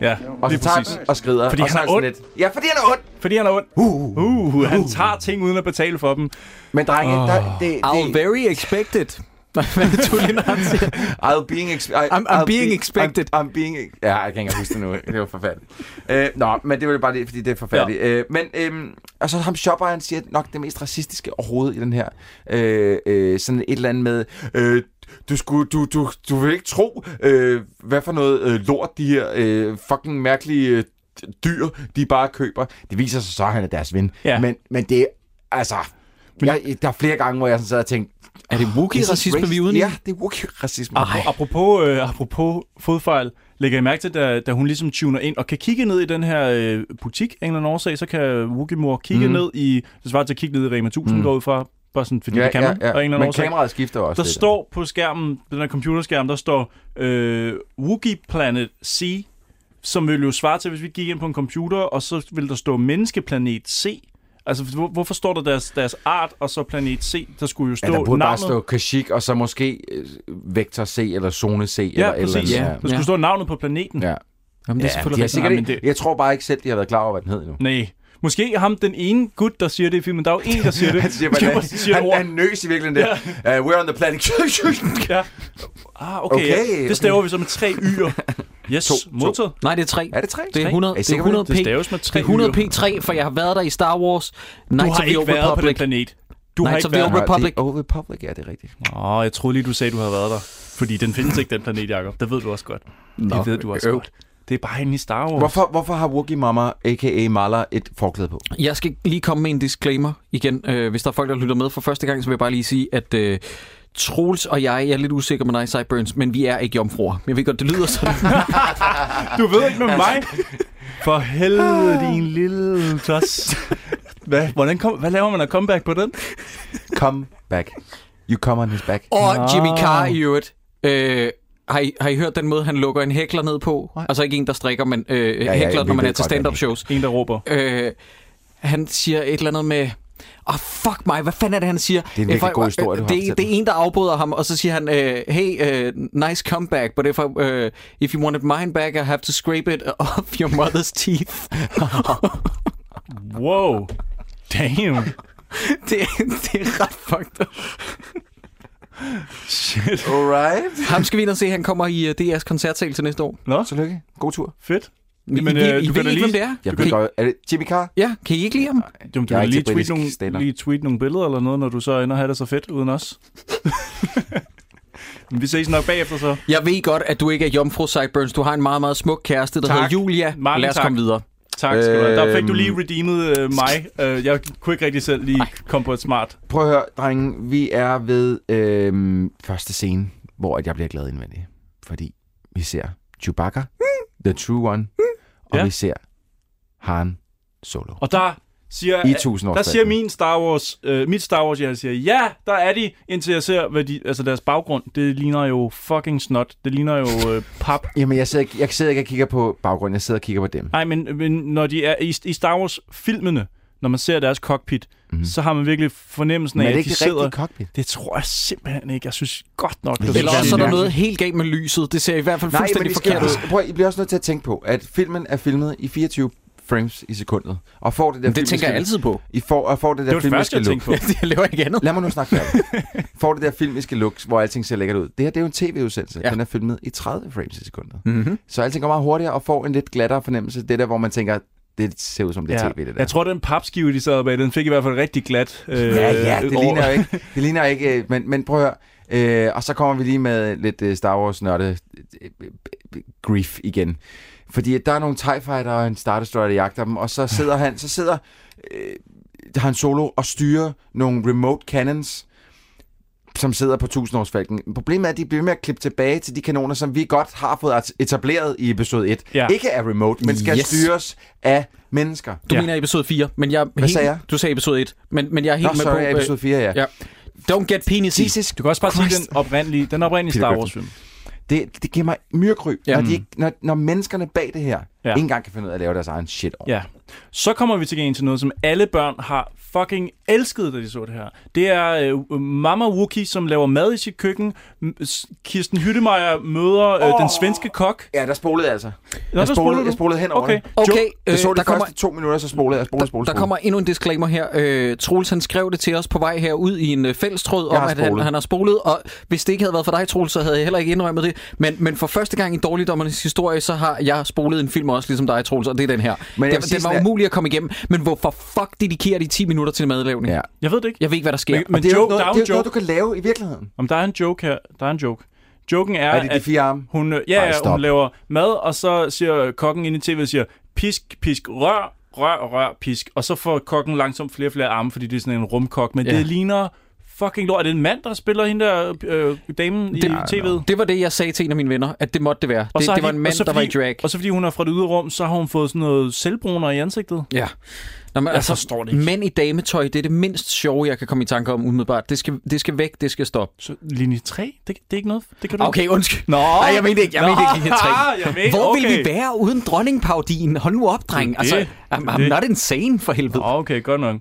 Ja, Og så lige tager og skrider. Fordi og han er ond. Lidt, ja, fordi han er ond. Fordi han er ond. Uh, uh, han tager ting uden at betale for dem. Men drenge, oh. der, det, I'll det, very expected. Nej, hvad er det, Tulin, han siger? I'll being I, I'm- I'm being expected. I'm, I'm being... Ja, jeg kan ikke engang huske det nu. Det var forfærdeligt. Øh, nå, men det var bare det, fordi det er forfærdeligt. Ja. Øh, men øhm, altså, ham shopper, han siger nok det mest racistiske overhovedet i den her. Øh, øh, sådan et eller andet med... Øh, du, skulle, du, du, du vil ikke tro, øh, hvad for noget øh, lort de her øh, fucking mærkelige øh, dyr, de bare køber. Det viser sig så, at han er deres ven. Ja. Men, men det er, altså... Jeg, der er flere gange, hvor jeg sådan sad og tænkte... Er det Wookiee-racisme, vi er ude i? Ja, det er Wookiee-racisme. Ap- apropos, øh, apropos fodfejl, lægger jeg mærke til, da, da hun ligesom tuner ind og kan kigge ned i den her øh, butik, en eller anden årsag, så kan Wookie-mor kigge Mhm. ned i, det svarer til at kigge ned i Rema 1000, Mm. går ud fra, bare sådan, fordi Ja, det kan man, ja, ja. af en eller anden Men årsag. kameraet skifter også Der lidt. står på skærmen, den der computerskærm, der står øh, Wookie Planet C, som vil jo svare til, hvis vi gik ind på en computer, og så vil der stå Menneskeplanet C. Altså, hvor, hvorfor står der deres, deres art, og så planet C? Der skulle jo Ja, stå der burde bare navnet. stå Kashyyyk, og så måske øh, Vektor C, eller Zone C, eller ja, eller præcis. andet. Ja, der skulle stå navnet på planeten. Ja. Jamen, det er ja, selvfølgelig de sikkert Nej, det- Jeg tror bare ikke selv, de har været klar over, hvad den hed endnu. Nej. Måske ham, den ene gut, der siger det i filmen. Der er jo en, der siger [laughs] det. Han siger, bare, bare siger han, han nøs i virkeligheden der. Uh, we're on the planet. [laughs] Ja. Ah, okay. Okay, ja. okay. Det staver vi så med tre y'er. [laughs] Yes, To, to. modtaget. Nej, det er tre. er det tre? Det er 100, Er I det er sikre på det? 100 p. Det staves med Det tre er 100 y'er. p3, for jeg har været der i Star Wars. Du Knights har of the ikke Old været på den Republic. planet. Du har Knights ikke of the været Old der. Republic. The Old Republic, ja, det er rigtigt. Åh, oh, jeg troede lige, du sagde, du havde været der. Fordi den findes ikke, den planet, Jacob. Det ved du også godt. Nå, det ved du også øv. godt. Det er bare inde i Star Wars. Hvorfor, hvorfor har Wookie Mama, a.k.a. Mala, et forklæde på? Jeg skal lige komme med en disclaimer igen. Øh, hvis der er folk, der lytter med for første gang, så vil jeg bare lige sige, at øh, Troels og jeg, jeg er lidt usikker med dig, Sideburns, men vi er ikke jomfruer. Jeg ved godt, det lyder sådan. [laughs] Du ved ikke med mig. For helvede, din lille tos. Hvad, hvordan kom, hvad laver man af comeback på den? Come back. You come on his back. og Nå. Jimmy Carr i øvrigt. Øh, har, I, har I hørt den måde, han lukker en hækler ned på? Altså ikke en, der strikker, men øh, ja, hækler, vi når man er til stand-up shows. En, der råber. Øh, han siger et eller andet med... Åh, oh, fuck mig, hvad fanden er det, han siger? Det er en virkelig I- god historie, du har det, det er en, der afbryder ham, og så siger han, øh, hey, uh, nice comeback, but if, I, uh, if you wanted mine back, I have to scrape it off your mother's teeth. [laughs] Wow. Damn. [laughs] det, det er ret fucked up. Shit. Alright. Ham skal vi ind og se, han kommer i DR's koncertsal til næste år. Nå, Tillykke. God tur. fedt. I, Men, I, øh, I, du ved kan da ikke, lige- hvem det er? Jeg Kan ved I- godt, er det Jimmy Carr? Ja, kan I ikke lide ham? Men du kan lige tweet, nogle, stand-up. lige tweet nogle billeder eller noget, når du så ender og have det så fedt uden os. [laughs] men vi ses nok bagefter så. Jeg ved godt, at du ikke er jomfru, Sideburns. Du har en meget, meget smuk kæreste, der Tak. hedder Julia. Mange Lad os tak. komme videre. Tak skal du have. Der fik du Øhm. lige redeemet øh, mig. Øh, jeg kunne ikke rigtig selv lige komme på et smart. Prøv at høre, drenge. Vi er ved øhm, første scene, hvor at jeg bliver glad indvendigt. Fordi vi ser Chewbacca, the true one, og Ja. vi ser Han Solo. Og der siger, I 1000 år der siger min Star Wars, øh, mit Star Wars, jeg siger, ja, der er de, indtil jeg ser, hvad de, altså deres baggrund, det ligner jo fucking snot. Det ligner jo øh, pap. [laughs] Jamen, jeg sidder, jeg sidder ikke og kigger på baggrunden, jeg sidder og kigger på dem. Nej, men, men når de er i, i Star Wars-filmene, når man ser deres cockpit, mm. så har man virkelig fornemmelsen Mhm. Men af, er det at ikke de det sidder... cockpit? Det tror jeg simpelthen ikke. Jeg synes godt nok, det Eller er også så er der noget helt galt med lyset. Det ser i hvert fald Nej, fuldstændig forkert ud. I, prøv, I bliver også nødt til at tænke på, at filmen er filmet i 24 frames i sekundet. Og får det der Men det tænker jeg altid på. I får, og får det Det der det første, filmiske jeg look. tænkte på. [laughs] jeg laver ikke andet. Lad mig nu snakke færdigt. [laughs] får det der filmiske look, hvor alting ser lækkert ud. Det her, det er jo en tv-udsendelse. Ja. Ja. Den er filmet i 30 frames i sekundet. Mm-hmm. Så alting går meget hurtigere og får en lidt glattere fornemmelse. Det der, hvor man tænker, det ser ud som det er Ja. tv, det der. Jeg tror, den papskive, de sad bag, den fik i hvert fald rigtig glat. Øh, Ja, ja, det over- ligner jo ikke. [laughs] Det ligner ikke, øh, men, men prøv at høre. Øh, og så kommer vi lige med lidt øh, Star Wars nørde øh, øh, øh, grief igen. Fordi der er nogle TIE Fighter og en Star Destroyer, der jagter dem, og så sidder han, så sidder øh, han solo og styrer nogle remote cannons, som sidder på tusindårsfalken. Problemet er, at de bliver med at klippe tilbage til de kanoner, som vi godt har fået etableret i episode 1. Ja. Ikke af remote, men skal Yes. styres af mennesker. Du Ja. mener episode 4, men jeg er Hvad helt, sagde jeg? Du sagde episode 1, men, men jeg er helt Nå, med sorry, på... øh, episode 4, ja. ja. Don't get penis Jesus Du kan også bare sige Christ. den oprindelige, den oprindelige Star Griffin. Wars-film. Det, det giver mig myrkryb, Ja. ja. når, de, ikke- når, når menneskerne bag det her Ja. ikke engang kan finde ud af at lave deres egen shit over. Ja. Så kommer vi til gengæld til noget, som alle børn har fucking elsket, da de så det her. Det er øh, Mama Wookie, som laver mad i sit køkken. Kirsten Hyttemeier møder øh, Åh. den svenske kok. Ja, der spolede jeg altså. Nå, Jeg der spolede, spoler jeg du. spolede hen over Okay. det. Okay, Jeg øh, så der de kommer, to minutter, så spolede jeg. Spolede, spolede, der kommer endnu en disclaimer her. Øh, Troels, han skrev det til os på vej herud i en øh, fællestråd Jeg om, at han, han har spolet. Og hvis det ikke havde været for dig, Troels, så havde jeg heller ikke indrømmet det. Men, men for første gang i Dårligdommernes historie, så har jeg spolet en film også, ligesom dig, Troels, og det er den her. Men Den, den var at- umulig at komme igennem. Men hvorfor fuck dedikerer de 10 minutter til madlavning? Ja. Jeg ved det ikke. Jeg ved ikke, hvad der sker. Men- men- det er jo joke- ikke der er noget, det er en jo ikke noget, du kan lave i virkeligheden. Om der er en joke her. Der er en joke. Joken er, Er det de at fire arme? hun, øh, ja, Ej, stop. hun laver mad, og så siger kokken ind i tv, siger, pisk, pisk, rør, rør, rør, pisk. Og så får kokken langsomt flere og flere arme, fordi det er sådan en rumkok. Men ja. det ligner fucking lort. Er det en mand, der spiller hende der øh, damen i Det- tv'et? Det var det, jeg sagde til en af mine venner, at det måtte det være. Det, det var en mand, så der var i fordi- drag. Og så fordi hun er fra det ydre rum, så har hun fået sådan noget selvbruner i ansigtet. Ja. Nå, men Jeg altså, forstår det ikke. Mænd i dametøj, det er det mindst sjove, jeg kan komme i tanke om umiddelbart. Det skal, det skal væk, det skal stoppe. Så linje 3, det, det er ikke noget. Det kan du Okay, undskyld. Nå, Nej, jeg mente ikke, jeg Nå, mente ikke linje 3. [laughs] jeg mente, Hvor okay. ville vi være uden dronningpaudien? Hold nu op, dreng. Det Altså, det. I'm, I'm det. not insane for helvede. Nå, okay, godt nok.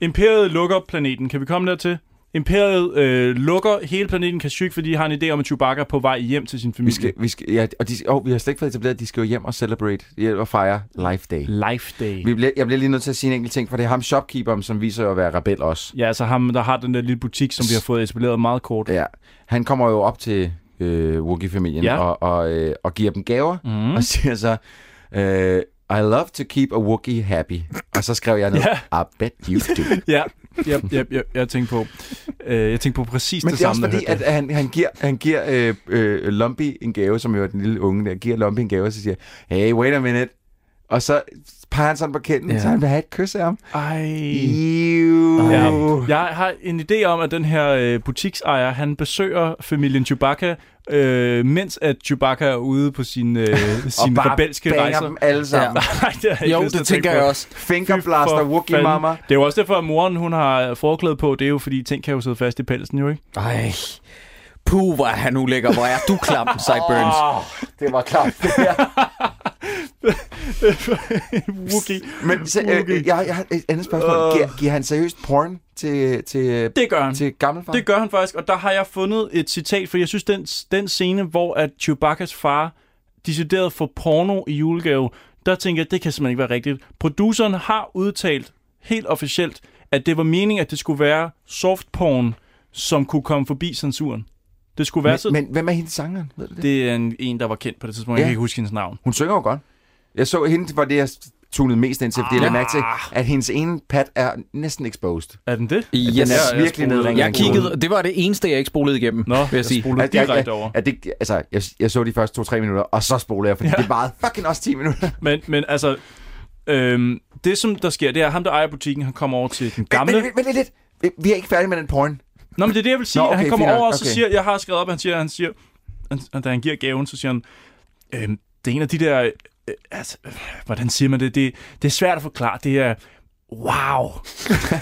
Imperiet lukker planeten. Kan vi komme dertil? Imperiet øh, lukker hele planeten Kashyyyk, fordi de har en idé om, at Chewbacca er på vej hjem til sin Vi familie. skal, vi skal, ja, og de, oh, vi har slet ikke fået etableret, at de skal jo hjem og celebrate og fejre Life Day. Life Day. Vi bliver, jeg bliver lige nødt til at sige en enkelt ting, for det er ham shopkeeperen, som viser at være rebel også. Ja, altså ham, der har den der lille butik, som vi har fået etableret meget kort. Ja, han kommer jo op til øh, Wookiee-familien Ja. og, og, øh, og giver dem gaver, Mhm. og [laughs] siger så, øh, I love to keep a Wookiee happy. Og så skrev jeg ned, [laughs] Ja. I bet you do. [laughs] Ja, ja, ja, ja jeg tænkte på, øh, jeg tænkte på præcis Men det, det er også samme. da jeg fordi, at han, han giver, han giver øh, øh, Lumpy en gave, som jo er den lille unge der, giver Lumpy en gave, og så siger hey, wait a minute. Og så peger han sådan på kinden, Ja. ja. så han vil have et kys af ham. Ej. Ew. Ja. Jeg har en idé om, at den her øh, butiksejer, han besøger familien Chewbacca, øh, mens at Chewbacca er ude på sin, øh, [laughs] sin bare rebelske rejser. dem alle sammen. [laughs] Nej, det jeg ikke Jo, lyst det tænker på. jeg også. Fingerblaster, fanden. mama. Det er jo også derfor, at moren hun har forklæde på. Det er jo fordi, ting kan jo sidde fast i pelsen, jo ikke? Ej. Puh, hvor er han ulækker. Hvor er du klam, [laughs] Sideburns. Oh, det var klart. det her. [laughs] Wookie. Men så, øh, øh, jeg, jeg har et andet spørgsmål. Giver, giver han seriøst porn til, til, Det gør han. til gammelfar? Det gør han faktisk, og der har jeg fundet et citat, for jeg synes, den, den scene, hvor at Chewbacca's far decideret får porno i julegave, der tænker jeg, det kan simpelthen ikke være rigtigt. Produceren har udtalt helt officielt, at det var meningen, at det skulle være soft porn, som kunne komme forbi censuren. Det skulle være men, så... men hvem er hendes sangeren? Ved du det? Det er en, en, der var kendt på det tidspunkt. Ja. Jeg kan ikke huske hendes navn. Hun synger jo godt. Jeg så hende, var det, jeg tunede mest ind til, fordi jeg lagde mærke til, at hendes ene pat er næsten exposed. Er den det? Yes. Den er jeg virkelig nedringet. Jeg kiggede, det var det eneste, jeg ikke spolede igennem, Nå, vil jeg sige. spolede At jeg, direkte jeg, over. at det, altså, jeg, jeg så de første to-tre minutter, og så spolede jeg, fordi Ja. ja. det varede fucking også 10 minutter. [laughs] Men, men altså, øhm, det som der sker, det er, at ham, der ejer butikken, han kommer over til den gamle... Vent, vent, vent lidt. Vi er ikke færdige med den porn. Nå, men det er det, jeg vil sige. Nå, okay, han kommer fint over, og så Okay. siger, jeg har skrevet op, han siger, han siger, han, da han giver gaven, så siger han, øhm, det er en af de der, øh, altså, øh, hvordan siger man det? det? Det er svært at forklare. Det er, wow.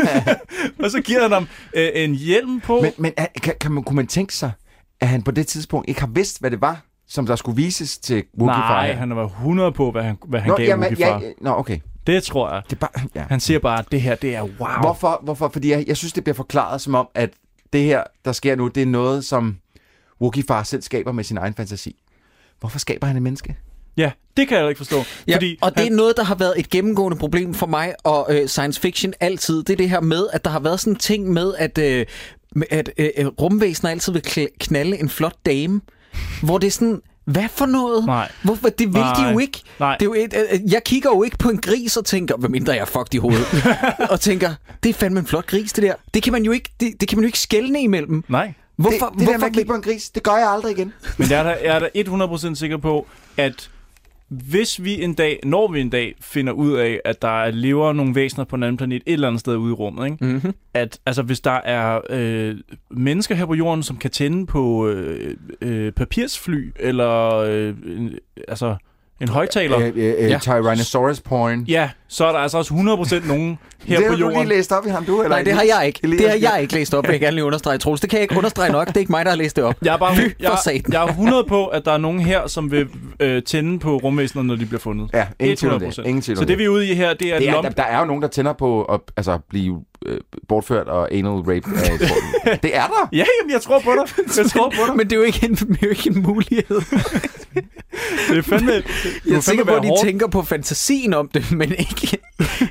[laughs] og så giver han ham øh, en hjelm på. Men, men kan, kan man, kunne man tænke sig, at han på det tidspunkt ikke har vidst, hvad det var, som der skulle vises til Wookiee Nej, han var 100 på, hvad han, hvad han Nå, gav jamen, Wookie ja, nå, okay. Det tror jeg. Det bare, ja. Han siger bare, at det her, det er wow. Hvorfor? Hvorfor? Fordi jeg, jeg synes, det bliver forklaret som om, at det her, der sker nu, det er noget, som Wookie-far selv skaber med sin egen fantasi. Hvorfor skaber han et menneske? Ja, det kan jeg ikke forstå. Ja, fordi og det han, er noget, der har været et gennemgående problem for mig og øh, science fiction altid. Det er det her med, at der har været sådan en ting med, at, øh, at øh, rumvæsener altid vil knalde en flot dame. Hvor det er sådan, hvad for noget? Nej. Hvorfor? Det vil Nej. de jo ikke. Nej. Det er jo et, øh, jeg kigger jo ikke på en gris og tænker, hvad mindre jeg er fucked i hovedet, [laughs] og tænker, det er fandme en flot gris, det der. Det kan man jo ikke, det, det kan man jo ikke skælne imellem. Nej. Hvorfor, det, det hvorfor der med at kigge på en gris, det gør jeg aldrig igen. Men jeg er, da, jeg er da 100% sikker på, at hvis vi en dag, når vi en dag finder ud af, at der lever nogle væsener på en anden planet et eller andet sted ude i rummet, ikke? Mm-hmm. at altså, hvis der er øh, mennesker her på jorden, som kan tænde på øh, øh, papirsfly, eller øh, altså en højtaler, Øh, øh, øh, Ja. Tyrannosaurus porn. ja, så er der altså også 100% nogen [laughs] her det på har du lige jorden. læst op i ham, du? Eller Nej, det har jeg ikke. Elias? Det har jeg ikke læst op, vil jeg gerne lige understrege, Troels. Det kan jeg ikke understrege nok. Det er ikke mig, der har læst det op. Jeg er, bare, Fy jeg, for satan. jeg er 100 på, at der er nogen her, som vil øh, tænde på rumvæsener, når de bliver fundet. Ja, ingen tvivl om 100%. det. Ingen tvivl Så det vi er ude i her, det er, det et er, lom... der, der er jo nogen, der tænder på at altså, blive øh, bortført og anal rape af. Det er der. Ja, jamen, jeg tror på dig. Jeg tror på dig. Men det er jo ikke en, er jo ikke en mulighed. Det er fandme... Det Jeg er sikker på, at de hårdt. tænker på fantasien om det, men ikke,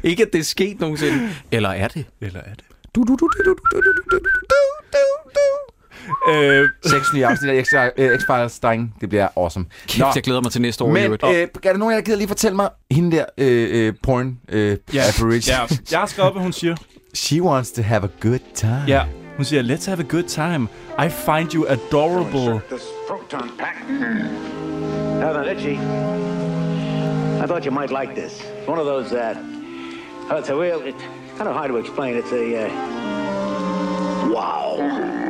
ikke at det er sket nogensinde. Eller er det? Eller er det? Du, du, du, du, du, du, du, du, du, du, du. Øh, Seks nye afsnit af øh, X-Files, drenge. Det bliver awesome. Kæft, jeg glæder mig til næste år. Men øh, er der nogen af jer, der gider lige fortælle mig, hende der øh, øh, porn øh, ja, average, ja, jeg har skrevet, hvad hun siger. she wants to have a good time. Ja, hun siger, let's have a good time. I find you adorable. This proton pack. Now then, Itchy. I thought you might like this. It's one of those, uh, oh, it's a real, it's kind of hard to explain. It's a, uh, wow.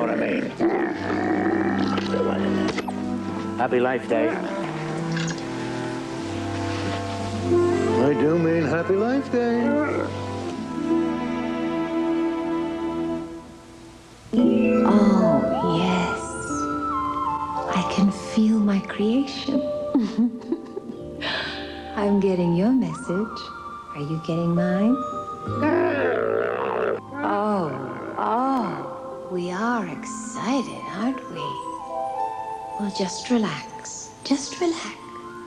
You know what I mean? Happy Life Day. I do mean Happy Life Day. Oh, yes. I can feel my creation. [laughs] I'm getting your message. Are you getting mine? Oh, oh. We are excited, aren't we? Well, just relax. Just relax.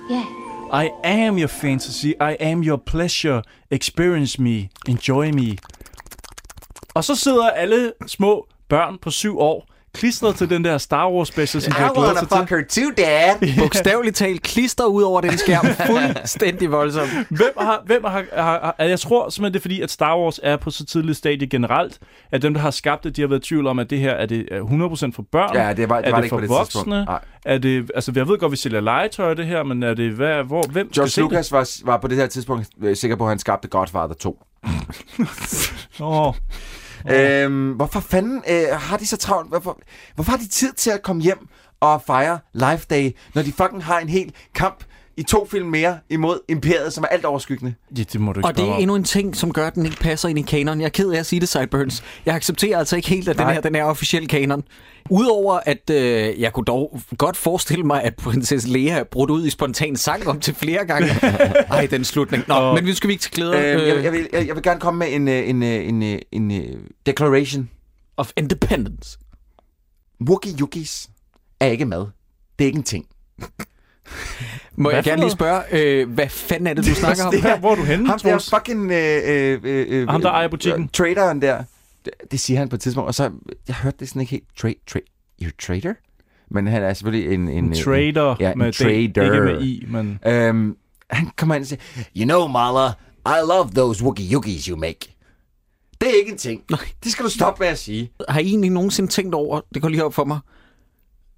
Yeah. I am your fantasy. I am your pleasure. Experience me. Enjoy me. Og så sidder alle små børn på syv år klistret til den der Star Wars special, som de har glædet sig til. her too, dad. [laughs] Bogstaveligt talt klister ud over den skærm. [laughs] Fuldstændig voldsomt. Hvem har, hvem har, har, har, jeg tror simpelthen, det er fordi, at Star Wars er på så tidligt stadie generelt, at dem, der har skabt det, de har været i tvivl om, at det her er det er 100% for børn. Ja, det var- det er var det det ikke for på det voksne? Er det, altså, jeg ved godt, vi sælger legetøj det her, men er det, hvad, hvor, hvem skal George se Lucas var, var på det her tidspunkt øh, sikker på, at han skabte Godfather 2. det? Åh, Øhm, hvorfor fanden øh, har de så travlt? Hvorfor, hvorfor har de tid til at komme hjem og fejre Life Day, når de fucking har en hel kamp i to film mere imod Imperiet, som er alt overskyggende? ja, det må du ikke Og det er om. endnu en ting, som gør, at den ikke passer ind i kanon. Jeg er ked af at sige det, Sideburns. Jeg accepterer altså ikke helt, at den Nej. her den er officiel kanon. Udover at øh, jeg kunne dog godt forestille mig, at prinsesse Lea brudt ud i spontan sang om til flere gange. [laughs] Ej, den slutning. Nå, Og- men vi skal vi ikke til glæder. Øh, jeg, Øh, jeg, vil, jeg, jeg vil gerne komme med en, øh, en, øh, en, øh, en, en declaration. of Independence. Wookie Yukis er ikke mad. Det er ikke en ting. [laughs] Må Hvad jeg gerne lige spørge, øh, hvad fanden er det, du snakker om? Det her- Hvor er du henne, Ham der fucking... Øh, øh, øh, Ham, der ejer butikken? Øh, traderen der. Det, det siger han på et tidspunkt. Og så, jeg hørte det sådan ikke helt. Trade, trade, you're a trader? Men han er selvfølgelig en... En, En trader ja, en med D, trader. ikke med I, men... Øhm, han kommer ind og siger, You know, Mala, I love those wookie yukis you make. Det er ikke en ting. Nej. Det skal du stoppe med at sige. Har I egentlig nogensinde tænkt over, det går lige op for mig,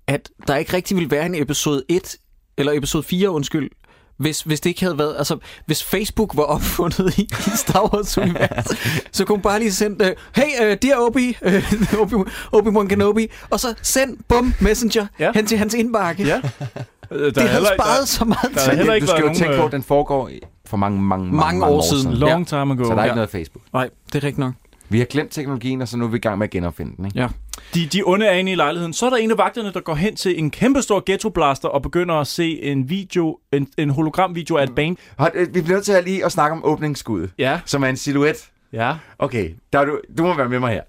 at der ikke rigtig ville være en episode 1, eller episode 4, undskyld, hvis, hvis det ikke havde været, altså hvis Facebook var [laughs] opfundet i, i Star Wars univers, så kunne man bare lige sende, uh, hey, uh, dear Obi, uh, [laughs] Obi, Obi-Wan Kenobi, og så send, bum, messenger, Ja. hen til hans indbakke. Ja. [laughs] Der Det havde sparet så meget der tid. heller du skal jo tænke på, øh, at den foregår for mange, mange, mange, Mange år siden. Long time ago. Så der er ikke Ja. noget Facebook. Nej, det er rigtigt nok. Vi har glemt teknologien, og så nu er vi i gang med at genopfinde den. Ikke? Ja. De, de onde er inde i lejligheden. Så er der en af vagterne, der går hen til en kæmpestor ghettoblaster og begynder at se en video, en, en hologramvideo af et band. Øh, Vi bliver nødt til at lige at snakke om åbningsskuddet, Ja. som er en silhuet. Ja. Okay, der er du, du må være med mig her.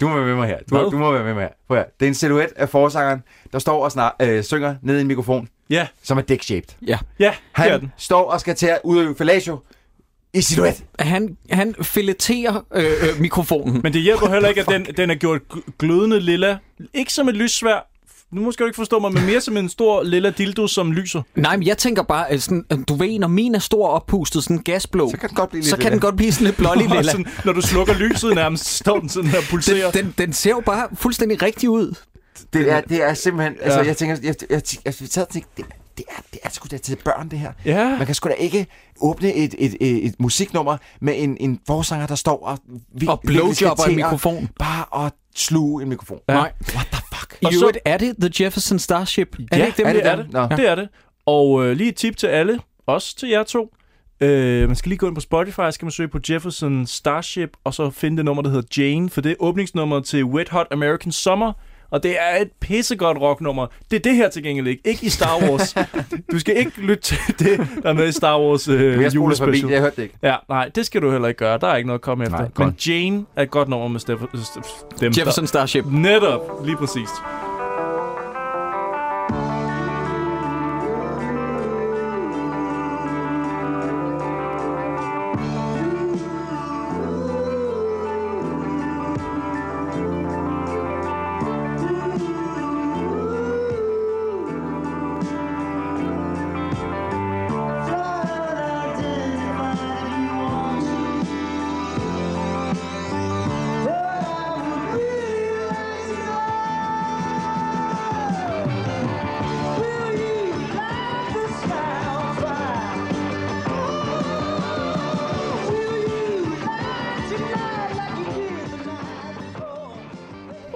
Du må være med mig her. Du, Hvad? du må være med mig her. Prøv høre. Det er en silhuet af forsangeren, der står og snak, øh, synger ned i en mikrofon, Ja. som er dick-shaped. Ja. Ja, Han den. står og skal til at udøve fellatio i silhuet. Han, han fileterer øh, øh, mikrofonen. Men det hjælper heller ikke, at den, den er gjort gl- glødende lilla. Ikke som et lyssvær. Nu måske du ikke forstå mig, men mere som en stor lilla dildo, som lyser. Nej, men jeg tænker bare, at sådan, du ved, når min er stor oppustet, sådan gasblå, Så kan den godt blive lidt så kan lilla. den godt blive sådan lidt blålig lilla. sådan, når du slukker lyset nærmest, står den sådan her pulserer. Den, den, den ser jo bare fuldstændig rigtig ud. Det er, det er simpelthen... Altså, Ja. jeg tænker... Jeg, jeg, jeg, jeg, jeg sad og tænkte, det, det, er, det er sgu da til børn, det her. Ja. Man kan sgu da ikke åbne et, et, et, et musiknummer med en, en forsanger, der står og... Vi, Og blowjobber en mikrofon. Bare at sluge en mikrofon. Ja. Nej. What the fuck? I Og så- øvrigt, er det The Jefferson Starship? Er det ikke dem, er det det er det. Nå. Det er det. Og øh, lige et tip til alle, også til jer to. Øh, man skal lige gå ind på Spotify, skal man søge på Jefferson Starship, og så finde det nummer, der hedder Jane, for det er åbningsnummeret til Wet Hot American Summer, og det er et pissegodt rocknummer. Det er det her til gengæld ikke. Ikke i Star Wars. [laughs] du skal ikke lytte til det, der er med i Star Wars øh, jeg forbi, julespecial. jeg hørte det ikke. Ja, nej, det skal du heller ikke gøre. Der er ikke noget at komme efter. Nej, Men. Jane er et godt nummer med dem, Jefferson Starship. Netop, lige præcis.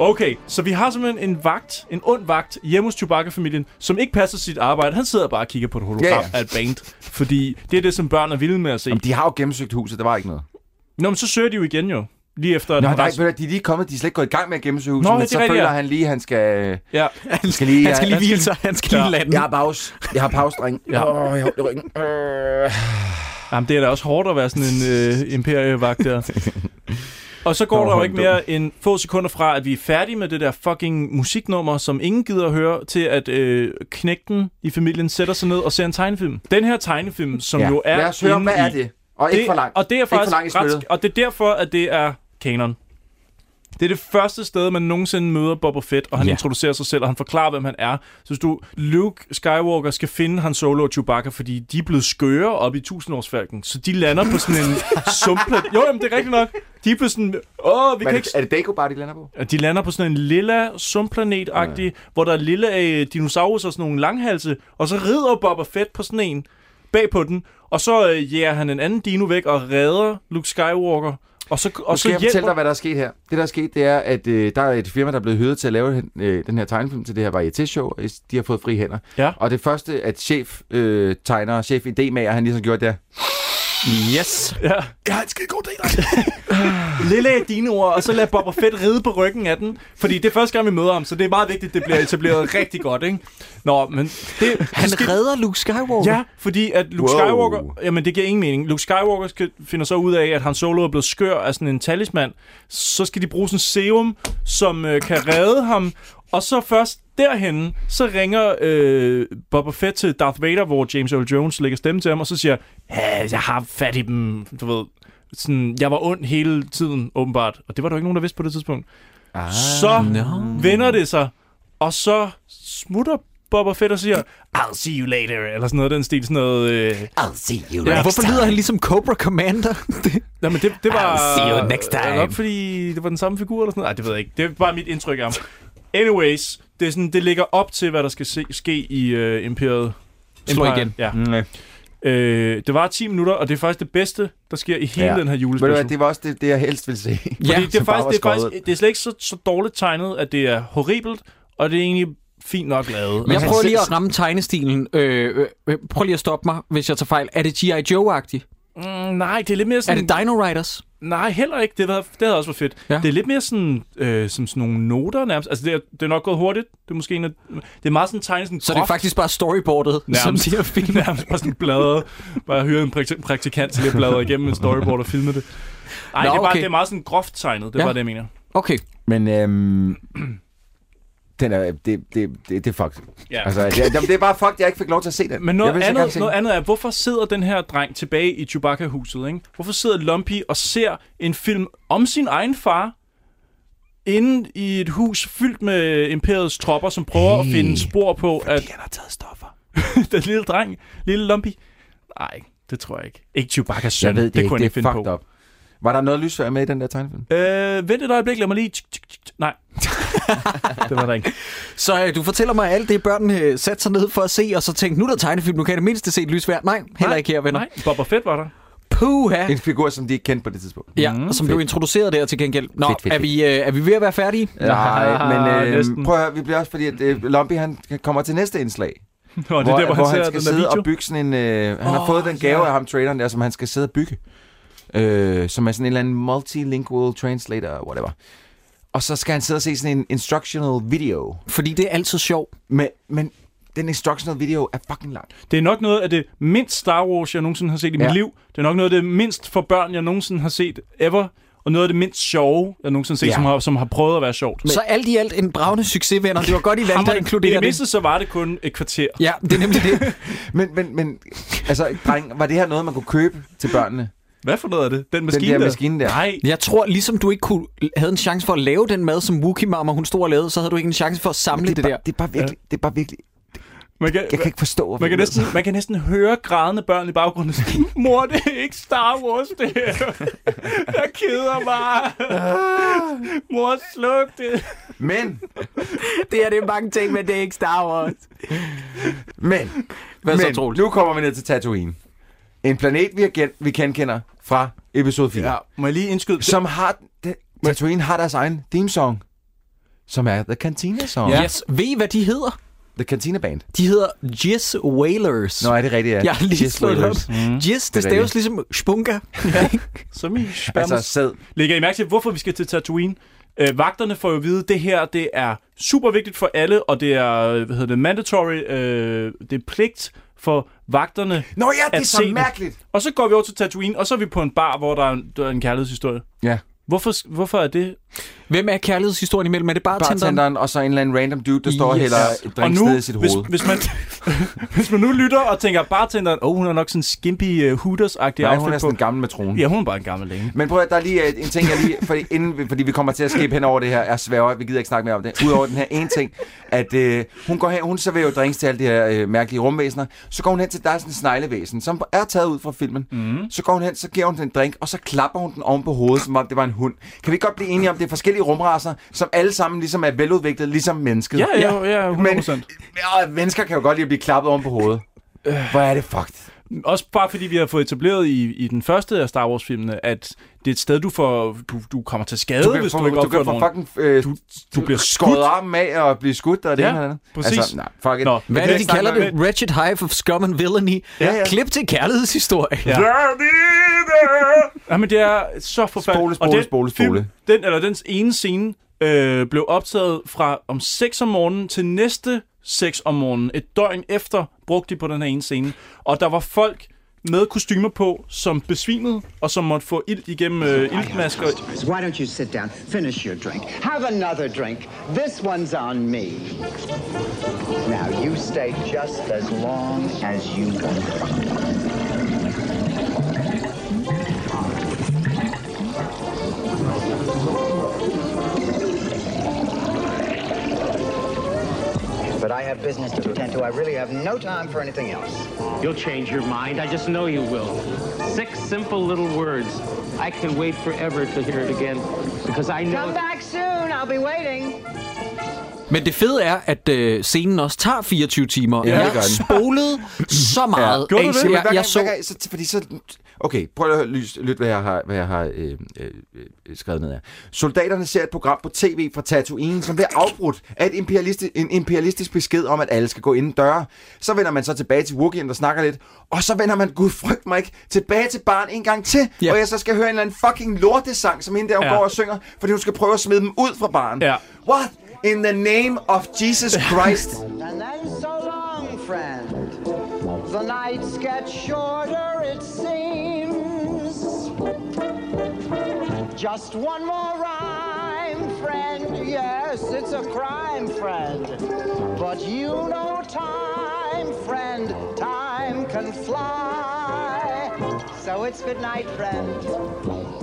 Okay, så vi har simpelthen en vagt, en ond vagt hjemme hos Chewbacca-familien, som ikke passer sit arbejde. Han sidder bare og kigger på et hologram ja. af et band, fordi det er det, som børn er vilde med at se. Jamen, de har jo gennemsøgt huset, der var ikke noget. Nå, men så søger de jo igen jo. Lige efter, at Nå, han nej, hvad, de er lige kommet, de er slet ikke gået i gang med at gennemsøge huset, Nå, men det så føler ja. han lige, han skal... Ja. Han skal lige... Han skal lige hvile sig. Han skal lige Ja. lande. Jeg har pause. Jeg har pause, dreng. Ja. Åh, jeg har ryggen. Øh. Jamen, det er da også hårdt at være sådan en øh, imperievagt der. [laughs] Og så går der jo ikke mere end få sekunder fra, at vi er færdige med det der fucking musiknummer, som ingen gider at høre, til at øh, knægten i familien sætter sig ned og ser en tegnefilm. Den her tegnefilm, som Ja. jo er... Lad os høre, hvad er det? Og ikke for langt. Og det er Ikke for faktisk langt i ret, og det er derfor, at det er kanon. Det er det første sted, man nogensinde møder Boba Fett, og han Ja. introducerer sig selv, og han forklarer, hvem han er. Så hvis du, Luke Skywalker skal finde Han Solo og Chewbacca, fordi de er blevet skøre op i tusindårsfalken, så de lander på sådan en [laughs] sumplet. Jo, jamen, det er rigtigt nok. De er på sådan, åh, vi Men kan er, ikke... det, er det Dagobah, de lander på? De lander på sådan en lilla sumpplanet-agtig, ja. hvor der er lille øh, dinosaurus og sådan nogle langhalse, og så rider Boba Fett på sådan en bag på den, og så øh, jæger han en anden dino væk og redder Luke Skywalker. Og så, og så jeg hjælper... fortælle dig, hvad der er sket her? Det, der er sket, det er, at øh, der er et firma, der er blevet hyret til at lave øh, den her tegnefilm til det her varieté-show. De har fået fri hænder. Ja. Og det første, at chef øh, tegner, chef idémager, han ligesom gjorde det Yes. Ja. Jeg har en skide god idé, [laughs] Lille dinoer, og så lader Boba Fett ride på ryggen af den. Fordi det er første gang, vi møder ham, så det er meget vigtigt, at det bliver etableret [laughs] rigtig godt, ikke? Nå, men det... Han skal- redder Luke Skywalker. Ja, fordi at Luke Wow. Skywalker... Jamen, det giver ingen mening. Luke Skywalker skal, finder så ud af, at Han Solo er blevet skør af sådan en talisman. Så skal de bruge sådan en serum, som øh, kan redde ham. Og så først derhen, så ringer øh, Boba Fett til Darth Vader, hvor James Earl Jones lægger stemme til ham, og så siger, ja, jeg har fat i dem, du ved. Sådan, jeg var ond hele tiden, åbenbart. Og det var der ikke nogen, der vidste på det tidspunkt. Ah. Så No. vender det sig, og så smutter Boba Fett og siger, I'll see you later, eller sådan noget den stil, sådan noget... Øh, I'll see you Ja, hvorfor lyder han ligesom Cobra Commander? [laughs] Det- Jamen, det, det var... I'll see you next time. Er det nok, fordi det var den samme figur eller sådan noget? Nej, det ved jeg ikke. Det er bare mit indtryk af ham. Anyways, det, er sådan, det ligger op til, hvad der skal se, ske i uh, Imperiet. Slå Empire. igen. Ja. Mm, Øh, det var 10 minutter, og det er faktisk det bedste, der sker i hele Ja. den her Ved du julespecial. hvad, det var også det, det jeg helst ville se. Ja, Fordi det er, faktisk, det, er faktisk, det er slet ikke så, så dårligt tegnet, at det er horribelt, og det er egentlig fint nok lavet. Men jeg prøver lige at ramme tegnestilen. Øh, øh, øh, prøv lige at stoppe mig, hvis jeg tager fejl. Er det G.I. Joe-agtigt? Mm, nej, det er lidt mere Er sådan... det Dino Riders? Nej, heller ikke. Det, var, det havde også været fedt. Ja. Det er lidt mere sådan, øh, som sådan nogle noter nærmest. Altså, det er, det er nok gået hurtigt. Det er måske en af, Det er meget sådan tegnet sådan Så det er groft. faktisk bare storyboardet, Nærmest. som de har filmet. [laughs] Nærmest bare sådan bladret. Bare hyre en prakti- praktikant til at bladre igennem en storyboard og filme det. Nej, det, er bare, okay. det er meget sådan groft tegnet. Det er Ja. bare det, jeg mener. Okay. Men øhm, den er, det, det, det, det er fucked. Ja. Altså, det, jamen, det er bare fucked, jeg ikke fik lov til at se den. Men noget andet, noget andet er, hvorfor sidder den her dreng tilbage i Chewbacca-huset? Ikke? Hvorfor sidder Lumpy og ser en film om sin egen far inde i et hus fyldt med imperiets tropper, som prøver hey, at finde spor på, at han har taget stoffer. [laughs] den lille dreng, lille Lumpy... Nej, det tror jeg ikke. Ikke Chewbacca's søn. Jeg ved det, det ikke, kunne det er ikke finde fucked på. up. Var der noget lysfærd med i den der tegnefilm? Øh, vent et øjeblik, lad mig lige... tsk, tsk, tsk. Nej. [laughs] det var der ikke. Så øh, du fortæller mig alt det, børnene øh, satte sig ned for at se, og så tænkte, nu er der tegnefilm, nu kan jeg det mindste se et lysvær. Nej, heller Nej, ikke her, venner. Nej, Boba Fett var der. Puha. En figur, som de ikke kendte på det tidspunkt. Ja, mm, som blev introduceret der til gengæld. Nå, Fedt, fedt, er, vi, øh, er vi ved at være færdige? Nej, men øh, næsten. prøv at høre, vi bliver også, fordi at, øh, Lumpy han kommer til næste indslag. Nå, det er hvor, der, hvor, hvor han han skal sidde video. og bygge sådan en... Øh, han har Åh, fået den gave ja. af ham, traileren der, som han skal sidde og bygge. Øh, som er sådan en eller anden multilingual translator, whatever. Og så skal han sidde og se sådan en instructional video. Fordi det er altid sjovt. Men, men den instructional video er fucking lang. Det er nok noget af det mindst Star Wars, jeg nogensinde har set i Ja. mit liv. Det er nok noget af det mindst for børn, jeg nogensinde har set ever. Og noget af det mindst sjove, jeg nogensinde set, Ja. som, har, som har prøvet at være sjovt. Men... Så alt i alt en bravende succes, venner. Det var godt, I valgte at I inkludere det det. mindste, så var det kun et kvarter. Ja, det er nemlig det. [laughs] Men, men, men altså, dreng, var det her noget, man kunne købe til børnene? Hvad for noget er det? Den Den maskine der der? maskine der? Nej, Jeg tror, ligesom du ikke kunne, havde en chance for at lave den mad, som Wookie Mama hun stod og lavede, så havde du ikke en chance for at samle det, det, er der. bare, det er bare virkelig, det er bare virkelig, man kan, jeg kan ikke forstå, hvorfor man kan, er næsten, man kan næsten høre grædende børn i baggrunden. Mor, det er ikke Star Wars, det her. Jeg keder mig. Mor, sluk det. Men, Det er det mange ting, men det er ikke Star Wars. men, Hvad så, men Troels? nu kommer vi ned til Tatooine. En planet, vi, igen, vi genkender fra episode 4. Ja, må jeg lige indskyde? Som har... Tatooine har deres egen theme song. som er The Cantina Song. Ja. Yes. Ved I, hvad de hedder? The Cantina Band. De hedder Jizz Wailers. Nå, er det rigtigt, ja. Jeg har lige Jizz slået det op. Wailers. Mm. Jizz, det, Det er staves ligesom spunka. Som i spermos. Altså, sæd. Lægger I mærke til, hvorfor vi skal til Tatooine? Øh, vagterne får jo at vide, at det her det er super vigtigt for alle, og det er hvad hedder det, mandatory, øh, det er pligt for vagterne Nå ja, det er så se det. mærkeligt. Og så går vi over til Tatooine, og så er vi på en bar, hvor der er en, der er en kærlighedshistorie. Ja. Hvorfor, hvorfor er det? Hvem er kærlighedshistorien imellem? Er det bare Bartenderen, og så en eller anden random dude, der står og Yes. hælder drinks og nu, ned i sit hvis, hoved. hvis, man, [laughs] hvis man nu lytter og tænker, bartenderen, åh, oh, hun har nok sådan en skimpy uh, Hooters-agtig Nej, hun er sådan en gammel matron. Ja, hun er bare en gammel længe. Men prøv at der er lige øh, en ting, jeg lige... Fordi, inden, vi- fordi vi kommer til at skippe hen over det her, er sværger, vi gider ikke snakke mere om det. Udover den her ene ting, at øh, hun går hen, hun serverer jo drinks til alle de her øh, mærkelige rumvæsener. Så går hun hen til, der er sådan en sneglevæsen, som er taget ud fra filmen. Mm. Så går hun hen, så giver hun den en drink, og så klapper hun den oven på hovedet, som om det var en hund. Kan vi ikke godt blive enige om, det er forskellige rumraser, som alle sammen ligesom er veludviklet, ligesom mennesket? Ja, ja, ja, 100%. Men ja, mennesker kan jo godt lide at blive klappet oven på hovedet. Hvor er det fucked. Også bare fordi vi har fået etableret i, i den første af Star Wars-filmene, at det er et sted, du får du, du kommer til skade, Du hvis få, du ikke du opfører kan få nogen. fucking, øh, du, du bliver skåret skudt. armen af og blive skudt, og det Ja, ene præcis. Altså, nej, fuck it. Nå, Hvad er det, de kalder det? Wretched Hive of Scum and Villainy. Ja, ja. Klip til kærlighedshistorie. Ja. Ja, men det er så forfærdeligt. Spole, spole, den spole, spole. Den, eller dens ene scene øh, blev optaget fra om 6 om morgenen til næste 6 om morgenen. Et døgn efter brugte de på den her ene scene. Og der var folk med kostymer på, som besvimede, og som måtte få ild igennem øh, iltmasker. Why don't you sit down, finish your drink, have another drink. This one's on me. Now you stay just as long as you want. But I have business to attend to. I really have no time for anything else. You'll change your mind. I just know you will. Six simple little words. I can wait forever to hear it again because I know. Come back soon. I'll be waiting. Men det fede er, at øh, scenen også tager 24 timer. Ja, jeg spolede så meget. Gjorde af- du det? Jeg, jeg, så, gang- så, fordi så... Okay, prøv at lytte, lyt, hvad jeg har, hvad jeg har øh, øh, øh, skrevet ned her. Soldaterne ser et program på tv fra Tatooine, som bliver afbrudt af et imperialistisk, en imperialistisk besked om, at alle skal gå inden døre. Så vender man så tilbage til Wookiee'en, der snakker lidt, og så vender man, gud frygt mig ikke, tilbage til barn en gang til, Ja. og jeg så skal høre en eller anden fucking lortesang, som hende der Ja. ja. går og synger, fordi hun skal prøve at smide dem ud fra barn. Ja. What? In the name of Jesus Christ. And then so long, friend. The nights get shorter, it seems. Just one more rhyme, friend. Yes, it's a crime, friend. But you know time, friend. Time can fly. So it's good night, friend.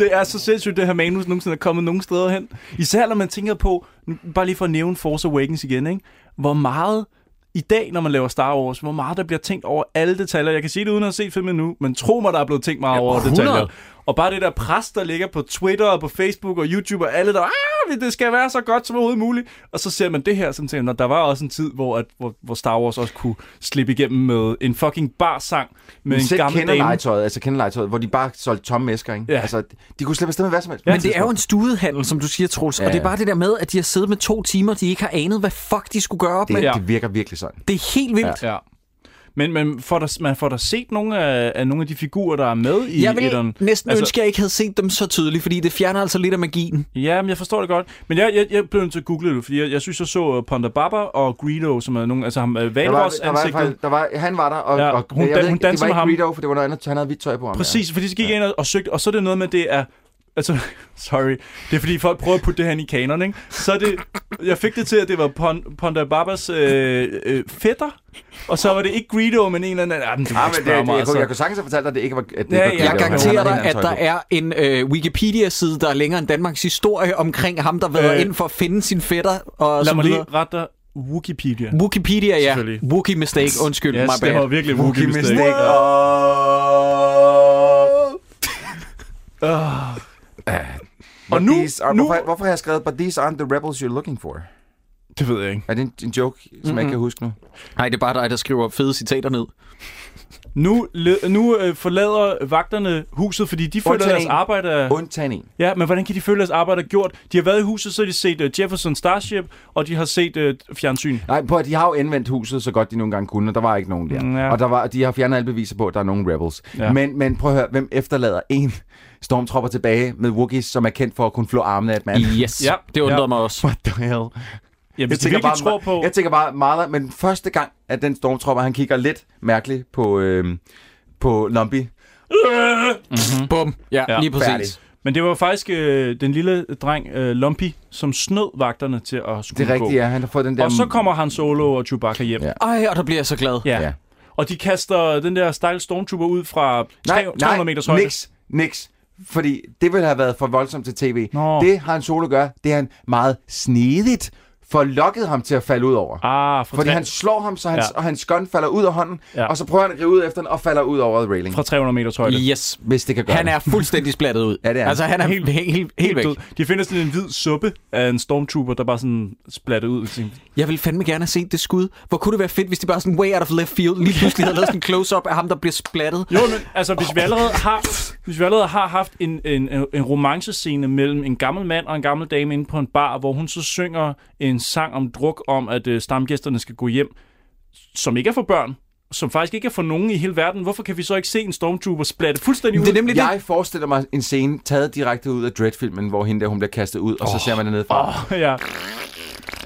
Det er så sindssygt, det her manus nogensinde er kommet nogen steder hen. Især når man tænker på, bare lige for at nævne Force Awakens igen, ikke? hvor meget i dag, når man laver Star Wars, hvor meget der bliver tænkt over alle detaljer. Jeg kan sige det uden at set filmen nu, men tro mig, der er blevet tænkt meget Ja, over 100. detaljer. Og bare det der pres, der ligger på Twitter og på Facebook og YouTube og alle der, ah, det skal være så godt som overhovedet muligt. Og så ser man det her, som tænker, "Nå, der var også en tid, hvor, at, hvor, hvor Star Wars også kunne slippe igennem med en fucking bar sang med Men en gammel kender dame. legetøjet, altså kender legetøjet, hvor de bare solgte tomme æsker, ikke? Ja. Altså, de kunne slippe afsted med hvad som helst. men det er jo en studehandel, som du siger, Troels. Ja, Ja, og det er ja. bare det der med, at de har siddet med to timer, de ikke har anet, hvad fuck de skulle gøre op det, med. ja. det virker virkelig sådan. Det er helt vildt. Ja. Men, men får der, man får der set nogle af, af nogle af de figurer, der er med i Jeg vil etteren? næsten altså, ønske, at jeg ikke havde set dem så tydeligt, fordi det fjerner altså lidt af magien. Ja, men jeg forstår det godt. Men jeg, jeg, jeg blev nødt til at google det, fordi jeg, jeg synes, jeg så uh, Ponda Baba og Greedo, som er nogle, altså ham, uh, Der var, Valros der var, der var, han var der, og, Ja, og hun jeg dan- ved hun ikke, det var med ikke ham. Greedo, for det var noget andet, han havde hvidt tøj på ham. Præcis, fordi så gik jeg ind og, og søgte, og så er det noget med, det er... Altså, [laughs] sorry. Det er fordi, folk prøver at putte det her ind i kanon, ikke? Så det... Jeg fik det til, at det var Pon, Ponda Babas øh, øh, fætter, og så var det ikke Greedo, men en eller anden... Ja, men du Ja, men det, det, mig, jeg, altså. kunne, jeg kunne sagtens have fortalt dig, at det ikke var, at det Ja, var Greedo, Jeg garanterer dig, at der er en øh, Wikipedia-side, der er længere end Danmarks historie omkring ham, der været Øh. ind for at finde sin fætter og Lad mig lige rette dig. Wikipedia. Wikipedia, ja. Wookie mistake, undskyld, Yes, my det var bad. virkelig Wookie Wookie mistake. mistake. [laughs] Og But nu- these are, nu- hvorfor, hvorfor har jeg skrevet, but these aren't the rebels you're looking for? Det ved jeg ikke. Er det en, en joke, som mm-hmm. jeg ikke kan huske nu? Nej, det er bare dig, der skriver fede citater ned. Nu, nu øh, forlader vagterne huset, fordi de føler, deres en. arbejde er... Undtagen en. Ja, men hvordan kan de føle, at deres arbejde er gjort? De har været i huset, så har de set uh, Jefferson Starship, og de har set uh, fjernsyn. Nej, på, at de har jo indvendt huset så godt de nogle gange kunne, og der var ikke nogen der. Mm, ja. Og der var, de har fjernet alle beviser på, at der er nogen rebels. Ja. Men, men prøv at høre, hvem efterlader en stormtropper tilbage med Wookiees, som er kendt for at kunne flå armene af et mand? Yes, ja, det undrede ja. mig også. What the hell? Ja, hvis de virkelig bare, tror på... Jeg tænker bare, Marla, men første gang, at den stormtropper, han kigger lidt mærkeligt på, øh, på Lumpy. Mm-hmm. Bum. Ja, ja, lige præcis. Færdig. Men det var faktisk øh, den lille dreng, øh, Lumpy, som snød vagterne til at skulle Det er rigtigt, gå. ja. Han har fået den der... Og så kommer Han Solo og Chewbacca hjem. Ja. Ej, og der bliver jeg så glad. Ja. Ja. Og de kaster den der style stormtrooper ud fra 300 nej, meters højde. niks, niks. Fordi det ville have været for voldsomt til tv. Nå. Det har han solo gør, det er han meget snedigt får lokket ham til at falde ud over. Ah, fra Fordi tre- han slår ham, så hans, Ja. og hans gun falder ud af hånden, Ja. og så prøver han at rive ud efter den, og falder ud over railing. Fra 300 meters højde. Yes. Hvis det kan gøre Han det. er fuldstændig splattet ud. [laughs] Ja, det er han. Altså, han er helt, helt, helt, helt væk. død. De finder sådan en hvid suppe af en stormtrooper, der bare sådan splattet ud. Jeg vil fandme gerne have set det skud. Hvor kunne det være fedt, hvis de bare sådan way out of left field lige pludselig havde lavet sådan en close-up af ham, der bliver splattet. Jo, men altså, hvis vi allerede har, hvis vi allerede har haft en, en, en- en romancescene mellem en gammel mand og en gammel dame inde på en bar, hvor hun så synger en sang om druk om, at øh, stamgæsterne skal gå hjem, som ikke er for børn, som faktisk ikke er for nogen i hele verden, hvorfor kan vi så ikke se en stormtrooper splatte fuldstændig ud? Det er nemlig det. Jeg forestiller mig en scene taget direkte ud af Dread-filmen, hvor hende der, hun bliver kastet ud, og så ser man det nedefra. Åh, ja.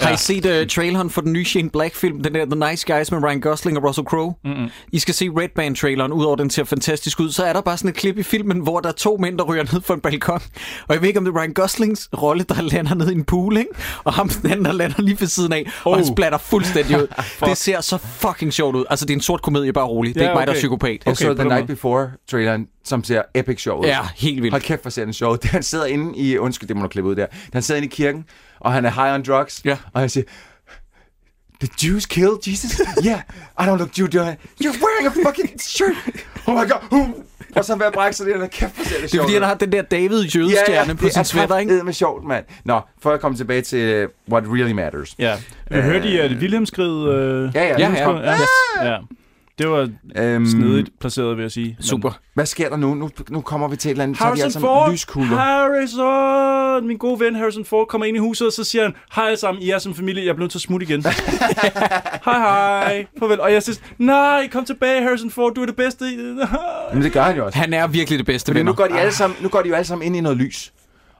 Har I set uh, traileren for den nye Shane Black-film, den der The Nice Guys med Ryan Gosling og Russell Crowe? Mm-mm. I skal se Red Band-traileren, udover den ser fantastisk ud. Så er der bare sådan et klip i filmen, hvor der er to mænd, der ryger ned fra en balkon. Og jeg ved ikke, om det er Ryan Goslings rolle, der lander ned i en pool, ikke? Og ham den anden, der lander lige ved siden af, og han Oh. splatter fuldstændig ud. [laughs] det ser så fucking sjovt ud. Altså, det er en sort komedie, bare rolig. Det er Ja, ikke mig, der er okay. psykopat. Jeg Okay, så The den Night. Before-traileren, som ser epic sjov ud. Ja, helt vildt. Hold kæft, hvor ser den sjov [laughs] ud. Han sidder inde i... Undskyld, det må du klippe ud der. Han sidder inde i kirken, og han er high on drugs. Ja. Og han siger... The Jews killed Jesus? [laughs] Yeah, I don't look Jew, do I? You're wearing a fucking shirt! [laughs] Oh my god! Og så han ved at brække sig det, og kæft, ser det Det er fordi, han har den der David jødestjerne på sin sweater, ikke? Det er med sjovt, mand. Nå, for at komme tilbage til uh, what really matters. Ja. Øh, hørte I, at Wilhelmskriget... Øh, Ja, ja. Ja, ja. ja. ja. Det var Øhm, snedigt placeret, vil jeg sige. Men- Super. Hvad sker der nu? Nu, nu kommer vi til et eller andet, så er Harrison alle sammen Ford! lyskugler. Harrison! Min gode ven Harrison Ford kommer ind i huset, og så siger han, hej alle sammen, I er som familie, jeg er blevet til at smutte igen. [laughs] hej hej, farvel. Og jeg siger, nej, kom tilbage Harrison Ford, du er det bedste. [laughs] Men det gør han jo også. Han er virkelig det bedste Fordi venner. nu går, de alle sammen, nu går de jo alle sammen ind i noget lys.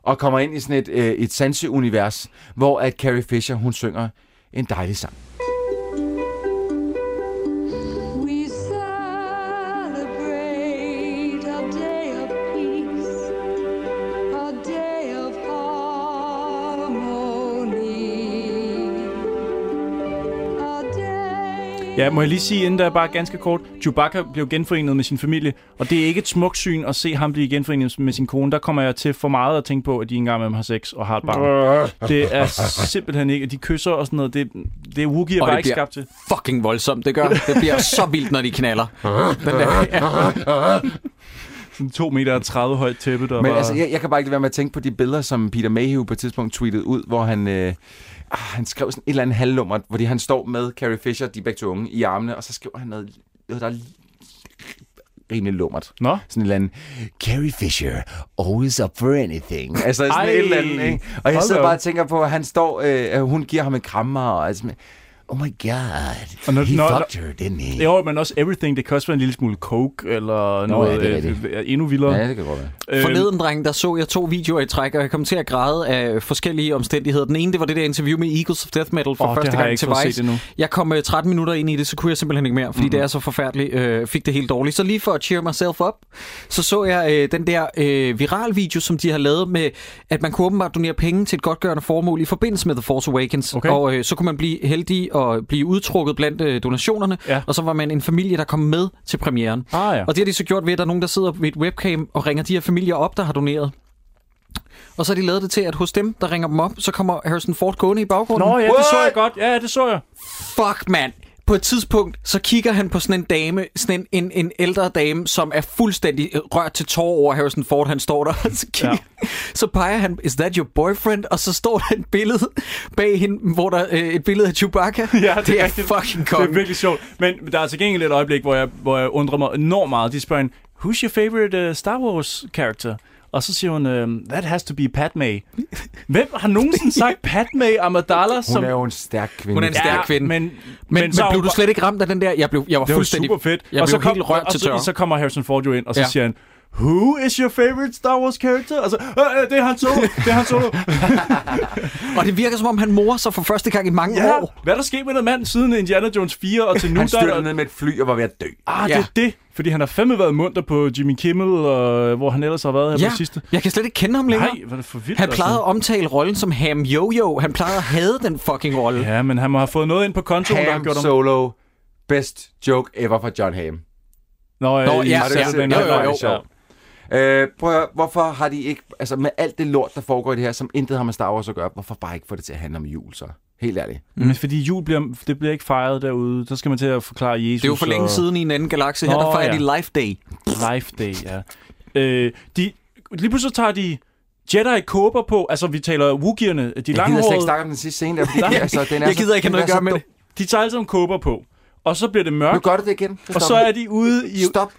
Og kommer ind i sådan et, øh, et Sanse-univers, hvor at Carrie Fisher, hun synger en dejlig sang. Ja, må jeg lige sige, inden der er bare ganske kort, Chewbacca blev genforenet med sin familie, og det er ikke et smukt syn at se ham blive genforenet med sin kone. Der kommer jeg til for meget at tænke på, at de engang med har sex og har et barn. Det er simpelthen ikke, at de kysser og sådan noget. Det, det er Wookiee Og bare ikke skabt til. fucking voldsomt, det gør. Det bliver så vildt, når de knaller. Den der, ja. Sådan to meter og 30 højt tæppe, der Men bare... altså, jeg, jeg kan bare ikke lade være med at tænke på de billeder, som Peter Mayhew på et tidspunkt tweetede ud, hvor han... Øh, ah, han skrev sådan et eller andet halvnummer, hvor han står med Carrie Fisher, de begge to unge, i armene, og så skriver han noget, noget der er rimelig lummert. Nå? Sådan et eller andet, Carrie Fisher, always up for anything. Altså sådan Ej. et eller andet, ikke? Og jeg sidder bare og tænker på, at han står, øh, hun giver ham en krammer, og altså, oh my god, Og når- he når- fucked her, didn't he? Jo, men også everything. Det kan også være en lille smule coke, eller noget ja, det er rigtigt. øh, endnu vildere. Ja, det kan godt være. Øh, Forleden, dreng, der så jeg to videoer i træk, og jeg kom til at græde af forskellige omstændigheder. Den ene, det var det der interview med Eagles of Death Metal for det første gang til Vice. endnu. Jeg kom øh, 13 minutter ind i det, så kunne jeg simpelthen ikke mere, fordi mm-hmm. det er så forfærdeligt. Øh, fik det helt dårligt. Så lige for at cheer myself up, så så jeg øh, den der øh, viral video, som de har lavet med, at man kunne åbenbart donere penge til et godtgørende formål i forbindelse med The Force Awakens. Okay. Og øh, så kunne man blive heldig og blive udtrukket blandt øh, donationerne, Ja. og så var man en familie, der kom med til premieren. Ah, ja. Og det har de så gjort ved, at der er nogen, der sidder ved et webcam og ringer de her familier op, der har doneret. Og så har de lavet det til, at hos dem, der ringer dem op, så kommer Harrison Ford gående i baggrunden. Nå ja, det så jeg godt. Ja, det så jeg. Fuck, mand! På et tidspunkt, så kigger han på sådan en dame, sådan en, en, en ældre dame, som er fuldstændig rørt til tår over Harrison Ford. Han står der, og så, kigger, ja. så peger han, is that your boyfriend? Og så står der et billede bag hende, hvor der er øh, et billede af Chewbacca. [laughs] Ja, det er det er fucking Det er virkelig sjovt. Men der er til gengæld et øjeblik, hvor jeg, hvor jeg undrer mig enormt meget. De spørger hende, who's your favorite uh, Star Wars character? Og så siger hun, um, that has to be Padme. Hvem har nogensinde [laughs] sagt Padme Amidala? Som... Hun er jo en stærk kvinde. Hun er en stærk Ja, kvinde. men- men, men men, så blev du slet ikke ramt af den der? Jeg, blev, jeg var Det var fuldstændig... super fedt. Jeg og blev så helt rørt og til så, tør. så kommer Harrison Ford jo ind, og så Ja. siger han, Who is your favorite Star Wars character? Og så, øh, øh, det er Han Solo, det er Han Solo. [laughs] Og det virker som om, han morer sig for første gang i mange ja, år. hvad er der sket med den mand siden Indiana Jones 4 og til nu? Han er styrtede der- ned med et fly og var ved at dø. Ah, Ja. det er det. Fordi han har fandme været munter på Jimmy Kimmel, og hvor han ellers har været her Ja, på sidste. jeg kan slet ikke kende ham længere. Nej, hvad er det for vildt, Han plejede altså. at omtale rollen som Ham Yo-Yo. Han plejede at hade den fucking rolle. Ja, men han må have fået noget ind på kontoen, der har Ham gjort ham... Solo. Best joke ever for John Hamm. Nå, Nå, i- ja, i- ja, den jo, jo, jo. ja. Øh, prøv at hvorfor har de ikke, altså med alt det lort, der foregår i det her, som intet har med Star Wars at gøre, hvorfor bare ikke få det til at handle om jul så? Helt ærligt. Mm. Men fordi jul bliver, det bliver ikke fejret derude. Så skal man til at forklare Jesus. Det er jo for længe og... siden i en anden galakse. Her der fejrer ja. de Life Day. Life Day, ja. Øh, de, lige pludselig tager de Jedi kåber på. Altså, vi taler Wookieerne. De Jeg gider slet ikke langhårede. snakke om den sidste scene der, fordi [laughs] altså, den er Jeg så- gider ikke have noget at gøre med det. De tager alle sammen kåber på. Og så bliver det Nu mørkt. gør du det igen. Og så er de ude i, Stop.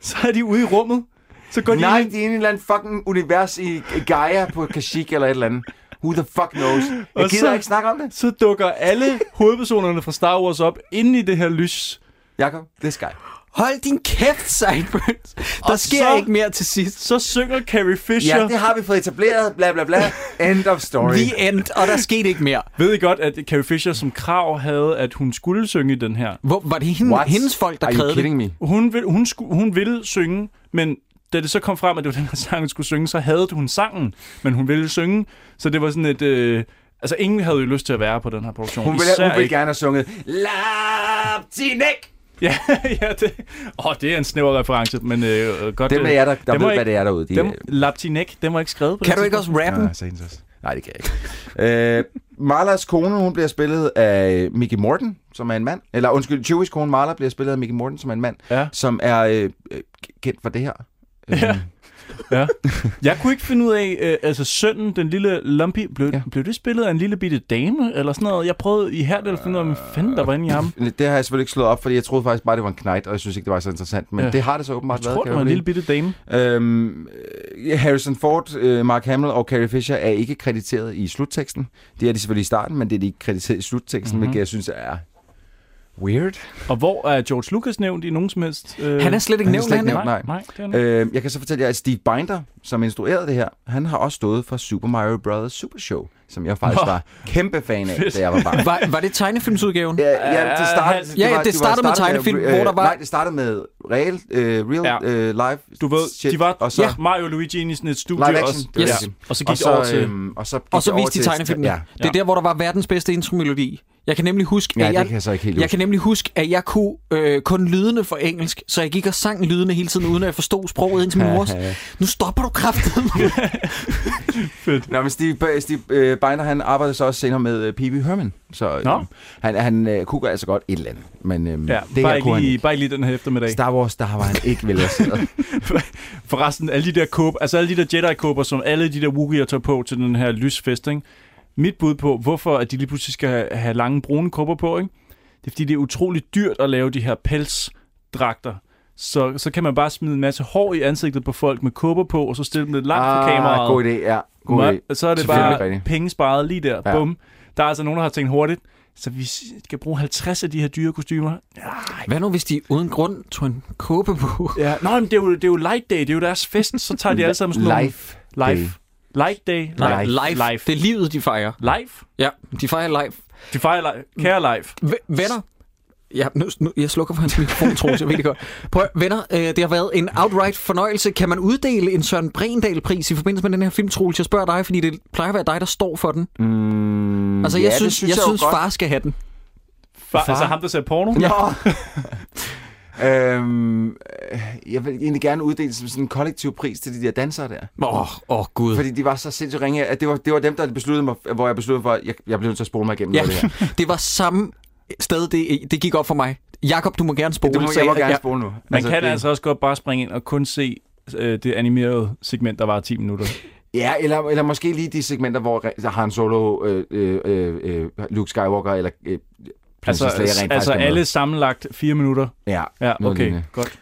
så er de ude i rummet. Så går de Nej, ind, det er en eller anden fucking univers i Gaia på Kashyyyk eller et eller andet. Who the fuck knows? Jeg Og gider så- ikke snakke om det. så dukker alle hovedpersonerne fra Star Wars op inde i det her lys. Jakob, this guy. Hold din kæft, Sideburns. Der Og sker så- ikke mere til sidst. Så synger Carrie Fisher. Ja, det har vi fået etableret, bla bla bla. End of story. The end, og der skete ikke mere. Ved I godt, at Carrie Fisher som krav havde, at hun skulle synge den her? Hvor, var det hende, What? hendes folk, der Are you krævede det? kidding me? Hun, vil, hun, sku, hun ville synge, men da det så kom frem, at det var den her [laughs] sang, hun skulle synge, så havde hun sangen, men hun ville synge. Så det var sådan et... Øh, altså, ingen havde jo lyst til at være på den her produktion. Hun ville, hun ville ikke- gerne have sunget Laptinek. Ja, [laughs] ja det, åh, det er en snæver reference, men øh, godt... Dem øh, af jer, der, der ved, ikke- hvad det er derude. De, Dem, Laptinek, den var ikke skrevet på Kan du ikke også så hendes også. Nej, det kan jeg ikke. øh, Marlas kone, hun bliver spillet af Mickey Morton, som er en mand. Eller undskyld, Chewies kone Marla bliver spillet af Mickey Morton, som er en mand, Ja. som er øh, øh, kendt for det her. Ja. Ja. Jeg kunne ikke finde ud af, øh, altså sønnen, den lille Lumpy, blev, Ja. blev det spillet af en lille bitte dame, eller sådan noget? Jeg prøvede i her at finde ud af, hvad fanden der var inde i ham. Det har jeg selvfølgelig ikke slået op, fordi jeg troede faktisk bare, det var en knight, og jeg synes ikke, det var så interessant. Men ja. Det har det så åbenbart Jeg været. tror, kan det var en jeg lille bitte dame. Øhm, øh, Harrison Ford, øh, Mark Hamill og Carrie Fisher er ikke krediteret i slutteksten. Det er de selvfølgelig i starten, men det er de ikke krediteret i slutteksten, mm-hmm. Mhm. hvilket jeg synes er weird. Og hvor er George Lucas nævnt i nogen som helst? Øh, Han er slet ikke Han er nævnt, slet han ikke nævnt. nej. Nej, det er han ikke. Øh, jeg kan så fortælle jer, at Steve Binder, som instruerede det her, han har også stået for Super Mario Bros. Super Show, som jeg faktisk Nå. var kæmpe fan af, Fedt. da jeg var barn. Var, var det tegnefilmsudgaven? Ja, ja, det startede, Ja, ja, var- det var startede med tegnefilm, hvor der var- Nej, det startede med real, øh, real Ja. øh, live Du ved, shit, de var og så ja. Mario og Luigi inde i sådan et studie. live action. Også, det Yes. det. Og så gik og det over til... øhm, og så, gik Og så det over viste de tegnefilmene. Ja, Det er der, hvor der var verdens bedste intromelodi. Jeg kan nemlig huske, ja at det jeg, kan jeg så ikke helt jeg huske. kan nemlig huske, at jeg kunne øh, kun lydene for engelsk, så jeg gik og sang lydene hele tiden, uden at jeg forstod sproget indtil min mors. [laughs] Nu stopper du kraftet. [laughs] Nå, men Steve, Steve øh, Binder, han arbejdede så også senere med uh, P.B. Herman. Så øh, Nå. han, han øh, kunne altså godt et eller andet. Men øh, Ja, det bare, ikke lige, bare ikke lige den her eftermiddag. Star Wars, der var han ikke velaseret. [laughs] Forresten, alle de der kåber, altså alle de der Jedi-kåber, som alle de der Wookieer tager på til den her lysfest, ikke? Mit bud på, hvorfor at de lige pludselig skal have, have lange brune kåber på, ikke? Det er fordi, det er utroligt dyrt at lave de her pelsdragter. Så, så kan man bare smide en masse hår i ansigtet på folk med kåber på, og så stille dem lidt langt fra kameraet. ah, god idé, ja. God idé. Så er det bare penge sparet lige der. Ja. Bum. Der er altså nogen, der har tænkt hurtigt. Så vi skal bruge 50 af de her dyre kostymer. Ja. Hvad nu, hvis de uden grund tog en kåbe på? ja. Nå, men det er, jo, det er jo light day. Det er jo deres fest. Så tager de alle sammen sådan nogle... Life. Life. Light day. Nej, Life. live. Life. Det er livet, de fejrer. Life. Ja, de fejrer live. De fejrer life. Kære life. V- venner, Ja, nu, nu, jeg slukker for hans mikrofon, Troels. Jeg ved det godt. Prøv, venner, øh, det har været en outright fornøjelse. Kan man uddele en Søren Brendal-pris i forbindelse med den her film, Troels? Jeg spørger dig, fordi det plejer at være dig, der står for den. Mm, Altså, jeg ja, det synes, jeg, jo synes godt. far skal have den. Far, Far? Altså ham, der ser porno? Ja. [laughs] øhm, øh, jeg vil egentlig gerne uddele som sådan en kollektiv pris til de der dansere der. Åh, oh, oh, gud. Fordi de var så sindssygt ringe, at det var, det var dem, der besluttede mig, hvor jeg besluttede for, at jeg, jeg blev nødt til at spole mig igennem Ja, det her. [laughs] det var samme sted, det, det gik op for mig. Jakob, du må gerne spole. Du må, jeg må gerne ja. spole nu. Man kan det- altså også godt bare springe ind og kun se øh, det animerede segment, der var 10 minutter. Ja, eller, eller måske lige de segmenter, hvor re- Han Solo, øh, øh, øh, øh, Luke Skywalker eller øh, Altså, Princess Leia rent altså alle sammenlagt 4 minutter. Ja, Ja, noget okay, lignende. godt.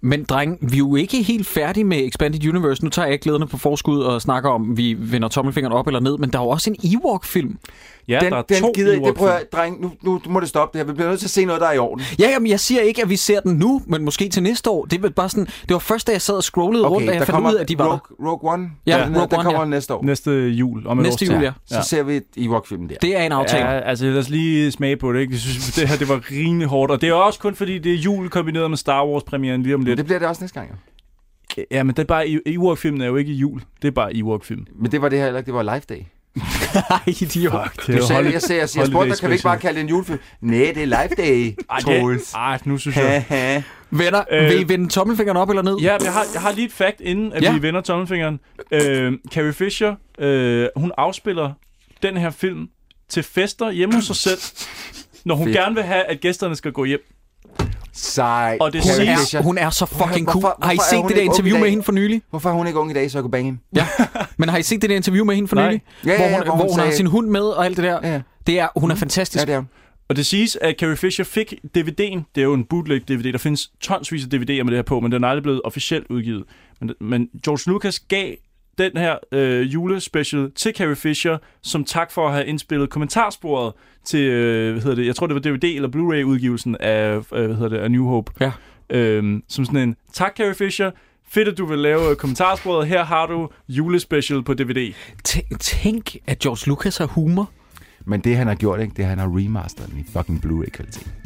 Men dreng, vi er jo ikke helt færdige med Expanded Universe. Nu tager jeg ikke glæderne på forskud og snakker om, om vi vender tommelfingeren op eller ned, men der er jo også en Ewok-film. Ja, den, der er den to gider, det Ewok-film. prøver jeg, dreng, nu, nu må det stoppe det her. Vi bliver nødt til at se noget, der er i orden. Ja, jamen, jeg siger ikke, at vi ser den nu, men måske til næste år. Det var bare sådan, det var først, da jeg sad og scrollede rundt, og jeg fandt ud af, at de var der. Rogue, Rogue One. Ja, den, Rogue One, kommer ja. næste år. Næste jul. Om et Næste jul, ja. Så ser vi Ewok-filmen der. Det er en aftale. Ja, altså lad os lige smage på det. Ikke? Jeg synes, det her det var rimelig hårdt. Og det er også kun fordi, det er jul kombineret med Star Wars-premieren lige om lidt. Det bliver det også næste gang, jo. Ja, men det er bare, Ewok-filmen er jo ikke jul. Det er bare Ewok-film. Men det var det her heller ikke, det var Live Day. [laughs] Ej, idiot. Fuck, Du sagde, jeg sagde, jeg jeg spurgte dig, kan vi ikke bare kalde det en julefilm? Nej, det er Live Day, Troels. det, ej, nu synes jeg... Venner, Øh, vil I vende tommelfingeren op eller ned? Ja, jeg har, jeg har lige et fact, inden at ja. vi vender tommelfingeren. Øh, Carrie Fisher, øh, hun afspiller den her film til fester hjemme hos sig selv, når hun Fedt. gerne vil have, at gæsterne skal gå hjem. Sej. Og det Hun er, Fisher. hun er så fucking Hvorfor- cool. Har I hvorfor set hun det der interview med hende for nylig? Hvorfor er hun ikke ung i dag, så jeg kunne bange hende? Ja, men har I set det der interview med hende for Nej. nylig? Ja, ja, hvor ja, hun, hvor hvor hun hun har sin hund med og alt det der. Ja. Det er, hun er fantastisk. Ja, det er hun. Og det siges, at Carrie Fisher fik DVD'en. Det er jo en bootleg-DVD. Der findes tonsvis af DVD'er med det her på, men den er aldrig blevet officielt udgivet. Men, men George Lucas gav den her øh, julespecial til Carrie Fisher som tak for at have indspillet kommentarsporet til, øh, hvad hedder det, jeg tror det var DVD eller Blu-ray-udgivelsen af, øh, hvad hedder det, af New Hope. Ja. Øhm, som sådan en, tak Carrie Fisher, fedt at du vil lave øh, kommentarsporet, her har du julespecial på DVD. Tænk, tænk, at George Lucas har humor. Men det, han har gjort, ikke, det er, han har remasteret den i fucking Blu-ray-kvalitet.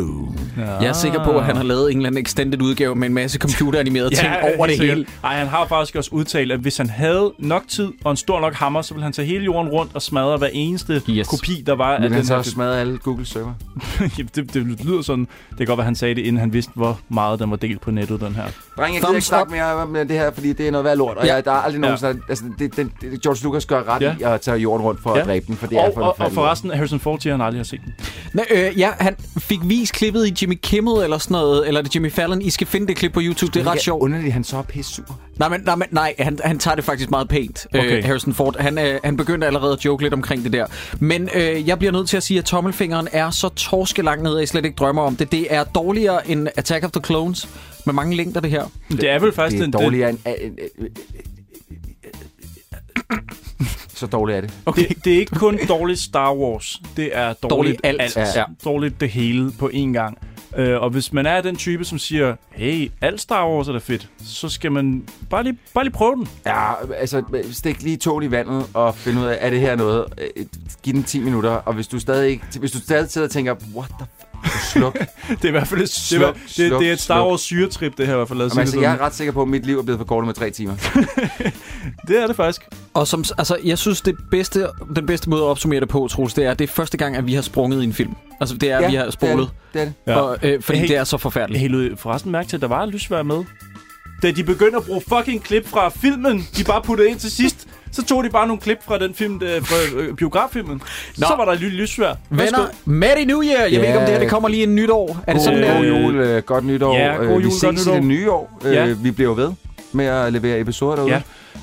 Boom. Ja. Jeg er sikker på, at han har lavet en eller anden extended udgave med en masse computeranimerede [laughs] ting over det hele. sikkert. Ej, han har faktisk også udtalt, at hvis han havde nok tid og en stor nok hammer, så ville han tage hele jorden rundt og smadre hver eneste Yes. kopi, der var af den han så også smadret alle Google-server. [laughs] Det, det lyder sådan. Det kan godt være, han sagde det, inden han vidste, hvor meget den var delt på nettet, den her. Dreng, jeg gider Thumbs ikke snakke mere om det her, fordi det er noget værd lort. Og Ja. jeg, der er aldrig nogen, Ja. ja. altså, det, det, det, George Lucas gør ret Ja. ja. i at tage jorden rundt for Ja. at dræbe den, for det er Og, for og, og forresten, Harrison Ford siger, han aldrig har set den. Nå, øh, ja, han fik vist klippet i Jimmy Kimmel eller sådan noget, eller er det Jimmy Fallon. I skal finde det klip på YouTube, det er ret sjovt. Underligt, han så er pisse sur. Nej, men, nej, men, nej han, han tager det faktisk meget pænt, okay. Okay. øh, Harrison Ford. Han, øh, han begyndte allerede at joke lidt omkring det der. Men øh, jeg bliver nødt til at sige, at tommelfingeren er så torske langt ned, at jeg slet ikke drømmer om det. Det er dårligere end Attack of the Clones, med mange længder det her. Det er vel faktisk Det er dårligere end... Så dårligt er det. Okay. Det, det er ikke kun [laughs] dårligt Star Wars. Det er dårligt, Dårligt alt. alt. Ja. Dårligt det hele på én gang. Øh, og hvis man er den type, som siger, hey, alt Star Wars er da fedt, så skal man bare lige, bare lige prøve den. Ja, altså stik lige tåen i vandet og finde ud af, er det her noget? Øh, Giv den 10 minutter, og hvis du stadig ikke, hvis du stadig sidder og tænker, what the sluk. [laughs] Det er i hvert fald et, det, er, Sluk, det, sluk, det er et Star sluk. Wars syretrip, det her i hvert fald. Jamen, altså, det jeg er ret sikker på, at mit liv er blevet forkortet med tre timer. [laughs] Det er det faktisk. Og som, altså, jeg synes, det bedste, den bedste måde at opsummere det på, Troels, det er, at det er første gang, at vi har sprunget i en film. Altså, det er, at vi har spolet. Det er det. Ja. Og, øh, fordi Hey. det er så forfærdeligt. Helt forresten mærke til, at der var lysvær med. Da de begyndte at bruge fucking klip fra filmen, de bare puttede ind til sidst, så tog de bare nogle klip fra den film, der, fra øh, biograffilmen. Nå. Så var der et lille lysvær. Venner, Merry New Year! Jeg Ja. ved ikke, om det her det kommer lige en nytår. Er det sådan, Øh, der? God jul, øh, godt nytår. ja, god Øh, jul, vi godt ses i nytår. det nye år. Øh, Ja. Vi bliver ved med at levere episoder derude.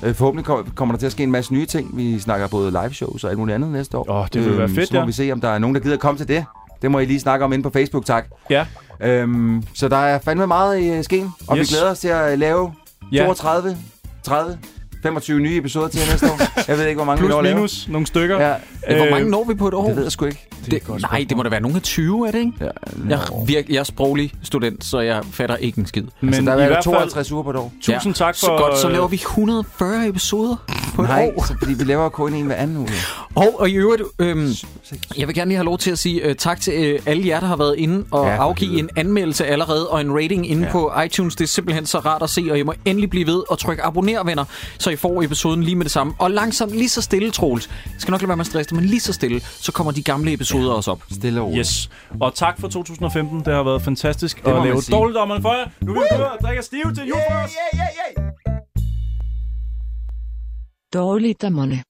Ja. Øh, Forhåbentlig kom- kommer der til at ske en masse nye ting. Vi snakker både live shows og alt muligt andet næste år. Åh, det vil være fedt, Så må ja. vi se, om der er nogen, der gider komme til det. Det må I lige snakke om inde på Facebook, tak. Ja. Øhm, så der er fandme meget i øh, skeen, og Yes. vi glæder os til at lave Ja. 32, 30, 25 nye episoder til næste år. Jeg ved ikke, hvor mange vi Plus når at lave. minus nogle stykker. Ja, Øh, Hvor Øh, mange når vi på et år? det ved jeg sgu ikke. Det, nej, det må da være nogle af 20, er det ikke? Ja, Jeg, virk, jeg er sproglig student, så jeg fatter ikke en skid. Men altså, der er hvert fald, 52 uger på et år. tusind tak for... Så godt, så laver vi 140 episoder på et Nej, år. så, fordi vi laver kun en hver anden uge. Og, og i øvrigt, øhm, jeg vil gerne lige have lov til at sige uh, tak til uh, alle jer, der har været inde og Ja, ja, afgive en anmeldelse allerede og en rating inde Ja. ja. på iTunes. Det er simpelthen så rart at se, og I må endelig blive ved og trykke abonner, venner, så I får episoden lige med det samme. Og langsomt, lige så stille, Troels. Jeg skal nok lade være med at stresse men lige så stille, så kommer de gamle episoder også op. Stille og roligt. Yes. Og tak for 2015. Det har været fantastisk må at lave dårligdommerne for jer. Nu vil vi køre og drikke stiv til julefrokost. Dårligdommerne.